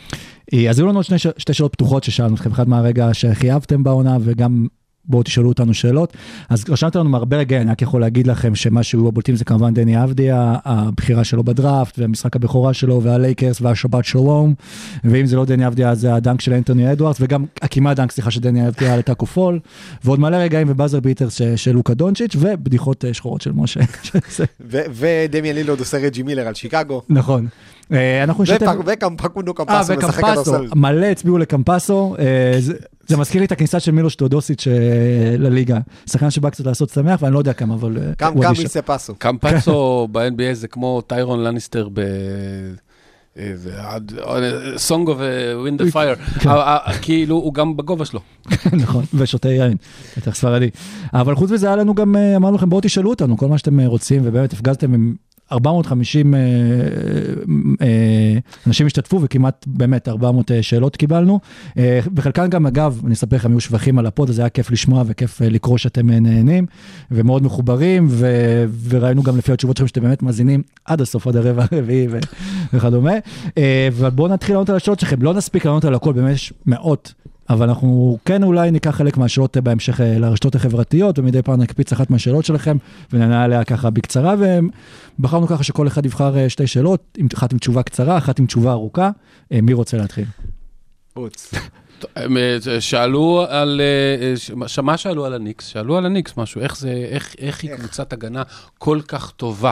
אז היו לנו עוד שתי שאלות פתוחות ששאלנו אתכם, אחד מהרגע שאהבתם בעונה וגם בואו תשאלו אותנו שאלות. אז רשמתם לנו מהרבה רגעים, אני רק יכול להגיד לכם שמה שהיו הבולטים זה כמובן דני אבדיה, הבחירה שלו בדראפט והמשחק הבכורה שלו והלייקרס והשבת שלום, ואם זה לא דני אבדיה אז זה הדנק של אנטוני אדוארדס וגם הכמעט דנק סליחה של דני אבדיה על טאקו פול, ועוד מלא רגעים ובאזר ביטרס ש- של לוקה דונצ'יץ' ובדיחות אה, שחורות של משה. ודמיאן לילוד עושה רג'י מילר על שיקגו. נכון. אה, אנחנו נשתף... וקמפקונדו אה, קמפסו משחק וקמפסו, כדורסל. מלא הצביעו לקמפסו, זה- מזכיר לי את הכניסה של מילוש טודוסיץ' אה, לליגה. שחקן שבא קצת לעשות שמח, ואני לא יודע כמה, אבל... אה, קם הוא קם אדיש. מספסו. קמפצו ב-NBA זה כמו טיריון לאניסטר ב... Song of Ice and Fire, כן. כאילו הוא גם בגובה שלו. נכון, ושותה יין, בטח ספרדי. אבל חוץ מזה היה לנו גם, אה, אמרנו לכם, בואו תשאלו אותנו כל מה שאתם אה, רוצים, ובאמת הפגזתם עם 450 אה, אה, אנשים השתתפו, וכמעט באמת 400 אה, שאלות קיבלנו. אה, וחלקן גם, אגב, אני אספר לכם, היו שבחים על ה pod, אז היה כיף לשמוע וכיף אה, לקרוא שאתם אה, נהנים, ומאוד מחוברים, ו- וראינו גם לפי התשובות שלכם שאתם באמת מאזינים עד הסוף, עד הרבע הרביעי וכדומה. אה, ובואו נתחיל לענות על השאלות שלכם, לא נספיק לענות על הכל, באמת יש מאות. אבל אנחנו כן אולי ניקח חלק מהשאלות בהמשך אה, לרשתות החברתיות, ומדי פעם נקפיץ אחת מהשאלות שלכם, ונענה עליה ככה בקצרה, ובחרנו ככה שכל אחד יבחר אה, שתי שאלות, אחת עם תשובה קצרה, אחת עם תשובה ארוכה. אה, מי רוצה להתחיל? אה, שאלו על, מה שאלו על הניקס? שאלו על הניקס משהו, איך זה, איך, איך היא קבוצת הגנה כל כך טובה?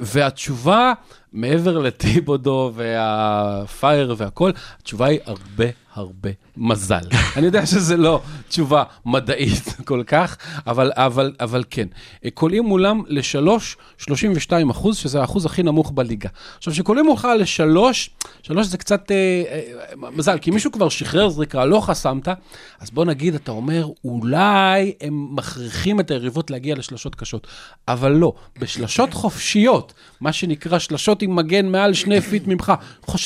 והתשובה, מעבר לטיבודו והפייר והכל, התשובה היא הרבה הרבה מזל. אני יודע שזה לא תשובה מדעית כל כך, אבל, אבל, אבל כן. קולעים מולם לשלוש, 32 אחוז, שזה האחוז הכי נמוך בליגה. עכשיו, כשקולעים מולך לשלוש, שלוש זה קצת אה, אה, מזל, כי מישהו כבר שחרר זריקה, לא חסמת, אז בוא נגיד, אתה אומר, אולי הם מכריחים את היריבות להגיע לשלשות קשות, אבל לא, בשלשות חופשיות, מה שנקרא שלשות עם מגן מעל שני feet ממך,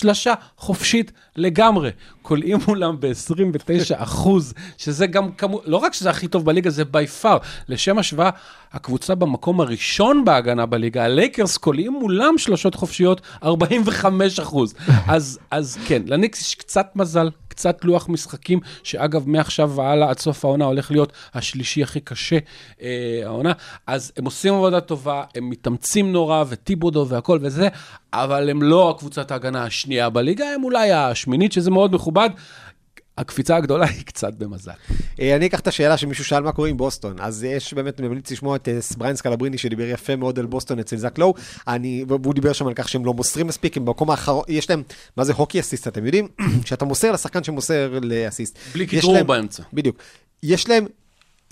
שלשה חופשית לגמרי. קולעים מולם ב-29 אחוז, שזה גם כמות, לא רק שזה הכי טוב בליגה, זה by far. לשם השוואה, הקבוצה במקום הראשון בהגנה בליגה, הלייקרס קולעים מולם שלושות חופשיות, 45 אחוז. אז, אז כן, לניקס יש קצת מזל, קצת לוח משחקים, שאגב, מעכשיו והלאה עד סוף העונה הולך להיות השלישי הכי קשה אה, העונה. אז הם עושים עבודה טובה, הם מתאמצים נורא, וטיבודו והכל וזה, אבל הם לא קבוצת ההגנה השנייה בליגה, הם אולי השמינית, שזה מאוד מכובד. הקפיצה הגדולה היא קצת במזל. אה, אני אקח את השאלה שמישהו שאל מה קורה עם בוסטון. אז יש באמת, אני ממליץ לשמוע את אה, בריאן סקלבריני שדיבר יפה מאוד על בוסטון אצל זק לואו. אני, והוא דיבר שם על כך שהם לא מוסרים מספיק, הם במקום האחרון, יש להם, מה זה hockey assist, אתם יודעים? שאתה מוסר לשחקן שמוסר לאסיסט. בלי להם- באמצע. בדיוק. יש להם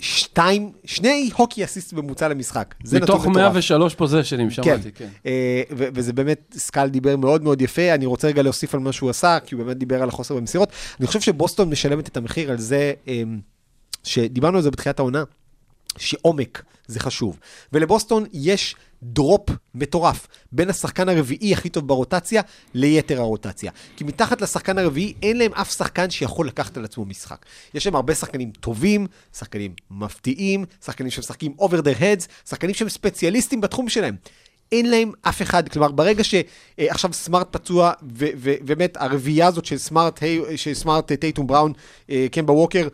שתיים, שני hockey assist בממוצע למשחק. זה נתון מתוך מטורף. 103 פוזיישנים, שמעתי, כן. אה, ו- וזה באמת, סקל דיבר מאוד מאוד יפה, אני רוצה רגע להוסיף על מה שהוא עשה, כי הוא באמת דיבר על החוסר במסירות. אני חושב שבוסטון משלמת את המחיר על זה, אה, שדיברנו על זה בתחילת העונה, שעומק זה חשוב. ולבוסטון יש דרופ מטורף בין השחקן הרביעי הכי טוב ברוטציה ליתר הרוטציה. כי מתחת לשחקן הרביעי אין להם אף שחקן שיכול לקחת על עצמו משחק. יש להם הרבה שחקנים טובים, שחקנים מפתיעים, שחקנים שמשחקים over their heads, שחקנים שהם ספציאליסטים בתחום שלהם. אין להם אף אחד, כלומר ברגע שעכשיו סמארט פצוע ובאמת הרביעייה הזאת של סמארט, של סמארט אה, טייטום בראון, אה, קמבה ווקר,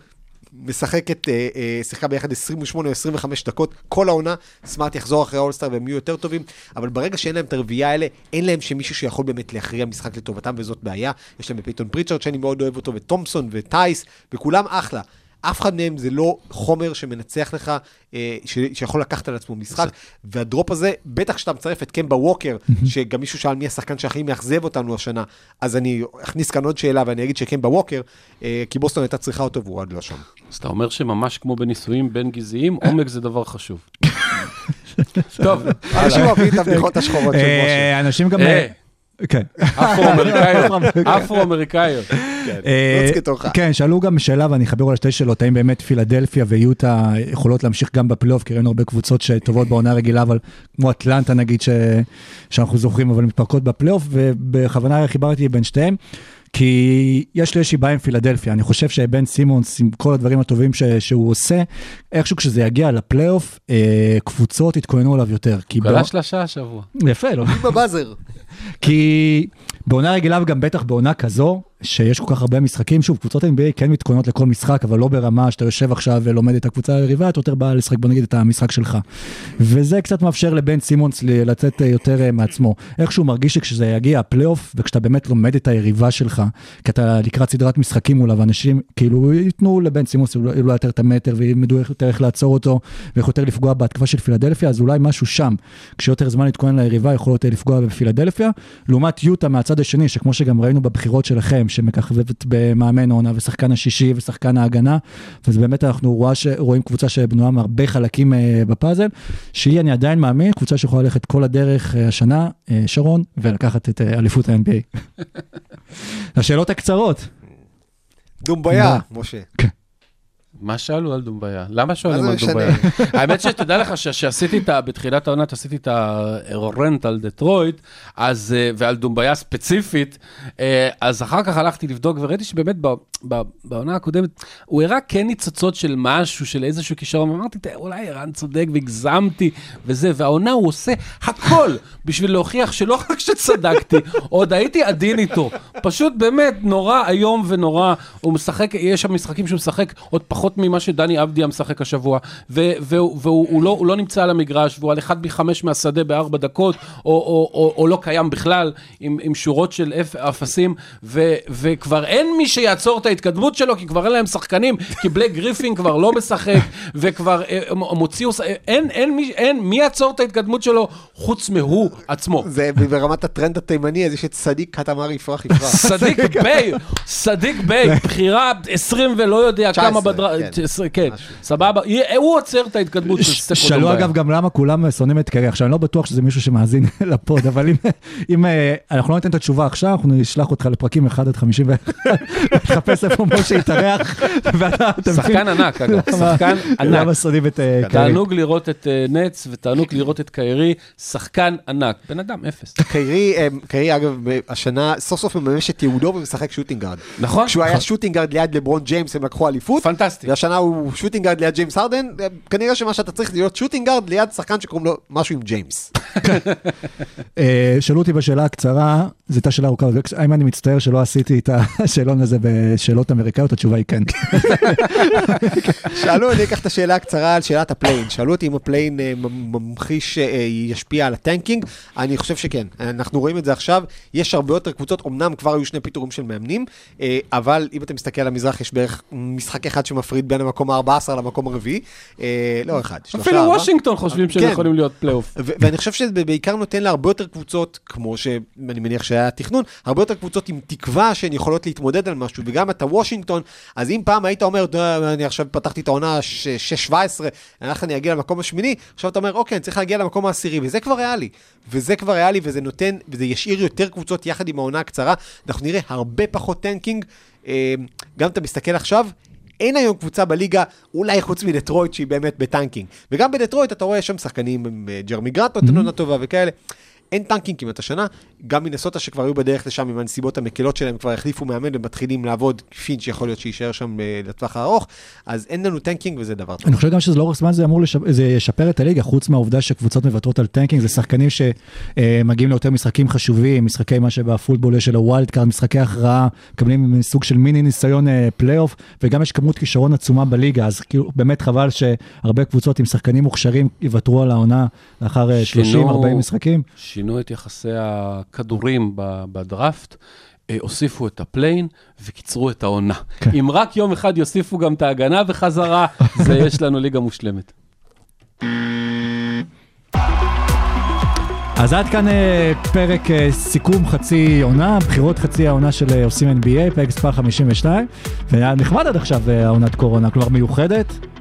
משחקת, אה, אה, שיחקה ביחד 28 או 25 דקות, כל העונה, סמארט יחזור אחרי האולסטאר והם יהיו יותר טובים, אבל ברגע שאין להם את הרביעייה האלה, אין להם שמישהו שיכול באמת להכריע משחק לטובתם, וזאת בעיה. יש להם את פייטון פריצ'רד שאני מאוד אוהב אותו, וטומפסון וטייס, וכולם אחלה. אף אחד מהם זה לא חומר שמנצח לך, אה, ש- שיכול לקחת על עצמו משחק, וה drop הזה, בטח כשאתה מצרף את קמבה ווקר, שגם מישהו שאל מי השחקן שהכי מאכזב אותנו השנה, אז אני אכניס כאן עוד שאלה ואני אגיד שקמבה ווקר, אה, כי בוסטון הייתה צריכה אותו והוא עד לא שם. אז אתה אומר שממש כמו בנישואים בין גזעיים, עומק זה דבר חשוב. טוב, אנשים אוהבים את הבדיחות השחורות של משה. אה, אנשים גם... אה, כן. אפרו-אמריקאיות, אפרו-אמריקאיות. אה, לוץ כתורך. כן, שאלו גם שאלה, ואני אחבר על שתי שאלות, האם באמת פילדלפיה ויוטה יכולות להמשיך גם בפלייאוף, כי ראינו הרבה קבוצות שטובות בעונה רגילה, אבל כמו אטלנטה נגיד, ש... שאנחנו זוכרים, אבל מתפרקות בפלייאוף, ובכוונה חיברתי בין שתיהם. כי יש לי איזושהי בעיה עם פילדלפיה, אני חושב שבן סימונס, עם כל הדברים הטובים ש, שהוא עושה, איכשהו כשזה יגיע לפלייאוף, אה, קבוצות יתכוננו אליו יותר. הוא גלש לשעה השבוע. יפה, לא? בבאזר. כי בעונה רגילה וגם בטח בעונה כזו, שיש כל כך הרבה משחקים, שוב, קבוצות NBA כן מתכוננות לכל משחק, אבל לא ברמה שאתה יושב עכשיו ולומד את הקבוצה היריבה, אתה יותר בא לשחק, בוא נגיד, את המשחק שלך. וזה קצת מאפשר לבן סימונס לצאת אה, יותר אה, מעצמו. איכשהו מרגיש שכשזה יגיע הפלייאוף, וכשאתה באמת לומד את היריבה שלך, כי אתה לקראת סדרת משחקים מולה, ואנשים כאילו ייתנו לבן סימונס אולי יותר את המטר, וילמדו יותר איך לעצור אותו, ואיך יותר לפגוע בהתקפה של פילדלפיה, אז אולי משהו שם, כשיותר זמן להתכונן ליריבה, יכול יותר לפגוע בפילדלפיה, לעומת יוטה מהצד השני, שכמו שגם ראינו בבחירות שלכם, שמככבת במאמן העונה, ושחקן השישי ושחקן ההגנה, אז באמת אנחנו רואה ש... רואים קבוצה שבנויה מהרבה חלקים אה, בפאזל, שהיא, אני עדיין מאמין, קבוצה שיכולה ללכת כל הדרך אה, השנה, אה, שרון, ולקחת את אליפות ה-NBA. השאלות הקצרות. דומביה, משה. מה שאלו על דומביה? למה שואלים על דומביה? האמת שתדע לך שעשיתי את ה... בתחילת העונה, עשיתי את הרנט על דטרויט, אז, אה, ועל דומביה ספציפית, אה, אז אחר כך הלכתי לבדוק וראיתי שבאמת בעונה הקודמת, הוא הראה כן ניצוצות של משהו, של איזשהו כישרון, ואמרתי, "תראה, אולי ערן צודק והגזמתי וזה, והעונה הוא עושה הכל בשביל להוכיח שלא רק שצדקתי, עוד הייתי עדין איתו. פשוט באמת נורא איום ונורא, הוא משחק, יש שם משחקים שהוא משחק עוד פחות פחות ממה שדני אבדיה משחק השבוע, ו- והוא, והוא הוא לא, לא נמצא על המגרש, והוא על אחד מחמש מהשדה בארבע דקות, או, או, או, או לא קיים בכלל, עם, עם שורות של אפ- אפסים, ו- וכבר אין מי שיעצור את ההתקדמות שלו, כי כבר אין להם שחקנים, כי בלק גריפין כבר לא משחק, וכבר אה, הוציאו, ש- אין, אין, מי, אין מי יעצור את ההתקדמות שלו חוץ מהוא עצמו. זה ברמת הטרנד התימני, אז יש את צדיק קטמר יפרח יפרח. סדיק ביי, סדיק ביי, בחירה 20 ולא יודע 19, כמה בדרה, כן. כן, סבבה, הוא עוצר את ההתקדמות של סטפו שאלו. אגב גם למה כולם שונאים את קיירי, עכשיו אני לא בטוח שזה מישהו שמאזין ל pod, אבל אם- אה, אנחנו לא ניתן את התשובה עכשיו, אנחנו נשלח אותך לפרקים 1 עד 51, תחפש איפה משה התארח, ואתה תבין שחקן ענק אגב, שחקן ענק. למה שונאים את אה, קיירי. תענוג לראות את אה, נץ ותענוג לראות את קיירי, שחקן ענק, בן אדם אפס. קיירי, אה, אגב, השנה סוף סוף מממש את ייעודו ומשחק shooting guard. נכון? כשהוא היה shooting guard ליד לברון ג'יימס הם לקחו אליפות. פנטסטי. והשנה הוא shooting guard ליד ג'יימס הרדן, אה, כנראה שמה שאתה צריך להיות shooting guard ליד שחקן שקוראים לו משהו עם ג'יימס. אה, שאלו אותי בשאלה הקצרה, זו הייתה שאלה ארוכה, האם אני מצטער שלא עשיתי את השאלון הזה בשאלות אמריקאיות, התשובה היא כן. שאלו, אני אקח את השאלה הקצרה על שאלת ה play-in. שאלו אותי אם ה play-in אה, ממחיש, ישפיע על ה tanking. אני חושב שכן. אנחנו רואים את זה עכשיו. יש הרבה יותר קבוצות, אמנם כבר היו שני פיטורים של מאמנים, אבל אם אתה מסתכל על המזרח, יש בערך משחק אחד שמפריד בין המקום ה-14 למקום הרביעי. אה, לא אחד, שלושה, אפילו. וושינגטון חושבים שהם כן. יכולים להיות פלייאוף. ואני חושב שזה בעיקר נותן להרבה יותר קבוצות, כמו שאני מניח שהיה התכנון, הרבה יותר קבוצות עם תקווה שהן יכולות להתמודד על משהו, וגם אתה וושינגטון, אז אם פעם היית אומר, "דה, אני עכשיו פתחתי את העונה 6-17, איך אני אגיע למקום השמיני, עכשיו אתה אומר, אוקיי, אני צריך להגיע למקום העשירי, וזה כבר ריאלי. וזה כבר ריאלי, וזה נותן, וזה ישאיר יותר קבוצות יחד עם העונה הקצרה, אנחנו נראה הרבה פחות טנקינג. אה, גם אתה מסתכל עכשיו, אין היום קבוצה בליגה, אולי חוץ מדטרויט שהיא באמת בטנקינג. וגם בדטרויט אתה רואה שם שחקנים, אה, ג'רמי גרנט, נותן עונה טובה וכאלה. אין טנקינג כמעט השנה, גם מנסוטה שכבר היו בדרך לשם עם הנסיבות המקלות שלהם, כבר החליפו מאמן ומתחילים לעבוד, פינץ' יכול להיות שיישאר שם אה, לטווח הארוך, אז אין לנו טנקינג וזה דבר טוב. אני חושב גם שזה לאורך זמן זה אמור לשפר, זה ישפר את הליגה, חוץ מהעובדה שקבוצות מוותרות על טנקינג, זה שחקנים שמגיעים ליותר משחקים חשובים, משחקי מה שבפוטבול יש של ה wild card, משחקי הכרעה, מקבלים סוג של מיני ניסיון אה, פלייאוף, וגם יש כמות כישרון עצומה בליגה, אז כאילו באמת חבל שהרבה קבוצות עם שחקנים מוכשרים יוותרו על העונה לאחר אה, 30-40 משחקים. שינו את יחסי הכדורים בדראפט. אה, הוסיפו את ה play-in וקיצרו את העונה. כן. אם רק יום אחד יוסיפו גם את ההגנה בחזרה, זה יש לנו ליגה מושלמת. אז עד כאן אה, פרק אה, סיכום חצי עונה, בחירות חצי העונה של עושים NBA, פרק מספר 52, והיה נחמד עד עכשיו העונת קורונה, כלומר מיוחדת.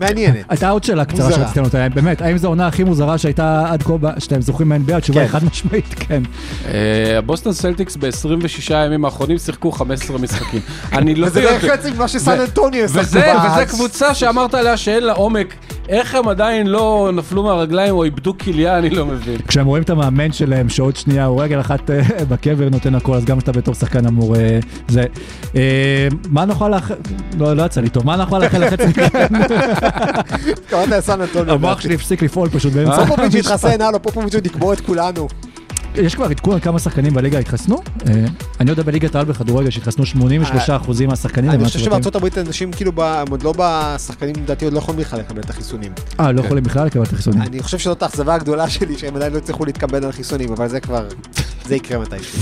מעניינת. הייתה עוד שאלה קצרה. שרציתי לענות עליה, באמת, האם זו העונה הכי מוזרה שהייתה עד כה, שאתם זוכרים מה-NBA? התשובה היא כן. חד משמעית, כן. אה, הבוסטון סלטיקס ב-26 הימים האחרונים שיחקו 15 משחקים. אני לא וזה יודע. בערך חצי ממה שסן אנטוניו וזה. וזה קבוצה שאמרת עליה שאין לה עומק. איך הם עדיין לא נפלו מהרגליים או איבדו כליה, אני לא מבין. כשהם רואים את המאמן שלהם שעוד שנייה הוא רגל אחת אה, בקבר נותן הכל, אז גם אתה בתור שחקן אמור אה, זה. אה, מה נוכל לאחל, לא לא יצא לי טוב, מה נוכל לאחל לחצי, קראת לסן אנטוניו. המוח שלי הפסיק לפעול פשוט באמצע. פופוביץ' התחסן, הלו, פופוביץ' עוד יקבור את כולנו. יש כבר עדכון על כמה שחקנים בליגה התחסנו? אה, אני יודע בליגת העל בכדורגל שהתחסנו 83% מהשחקנים. אני חושב. שבארצות הברית אנשים כאילו, הם עוד לא בשחקנים, לדעתי עוד לא יכולים בכלל לקבל את החיסונים. אה, לא יכולים בכלל לקבל את החיסונים. אני חושב שזאת האכזבה הגדולה שלי, שהם עדיין לא הצליחו להתקבל על חיסונים, אבל זה כבר, זה יקרה מתישהו.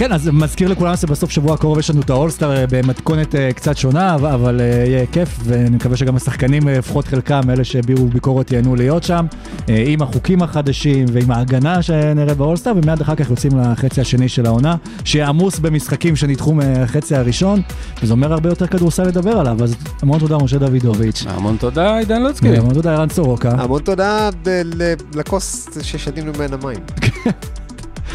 כן, אז מזכיר לכולם שבסוף שבוע הקרוב יש לנו את האולסטאר אה, במתכונת אה, קצת שונה, אבל- אה, יהיה כיף, ואני מקווה שגם השחקנים, לפחות חלקם, אלה שהביעו ביקורת, ייהנו להיות שם, עם החוקים החדשים ועם ההגנה שנראה באולסטאר, ומיד אחר כך יוצאים לחצי השני של העונה, שיהיה עמוס במשחקים שנדחו מהחצי הראשון, וזה אומר הרבה יותר כדורסל לדבר עליו, אז המון תודה, משה דוידוביץ'. המון תודה, עידן לוצקי. המון תודה, ערן סורוקה. המון תודה לכוס ששתינו ממנה מים.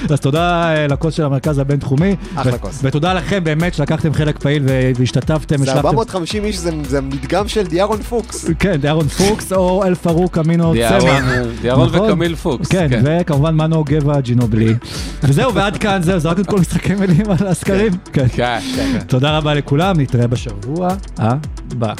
אז תודה אה, לכוס של המרכז הבינתחומי. אחלה כוס. ותודה לכם באמת שלקחתם חלק פעיל והשתתפתם. זה השלכתם- 450 איש, זה- זה מדגם של דיארון פוקס. כן, דיארון פוקס או אל פרוק אמינו צמח. דיארון נכון? וקמיל פוקס. כן, וכמובן מנו גבע ג'ינובלי. וזהו, ועד כאן, זהו, זרקנו את כל משחקי מילים על הסקרים. כן. כן. תודה רבה לכולם, נתראה בשבוע הבא.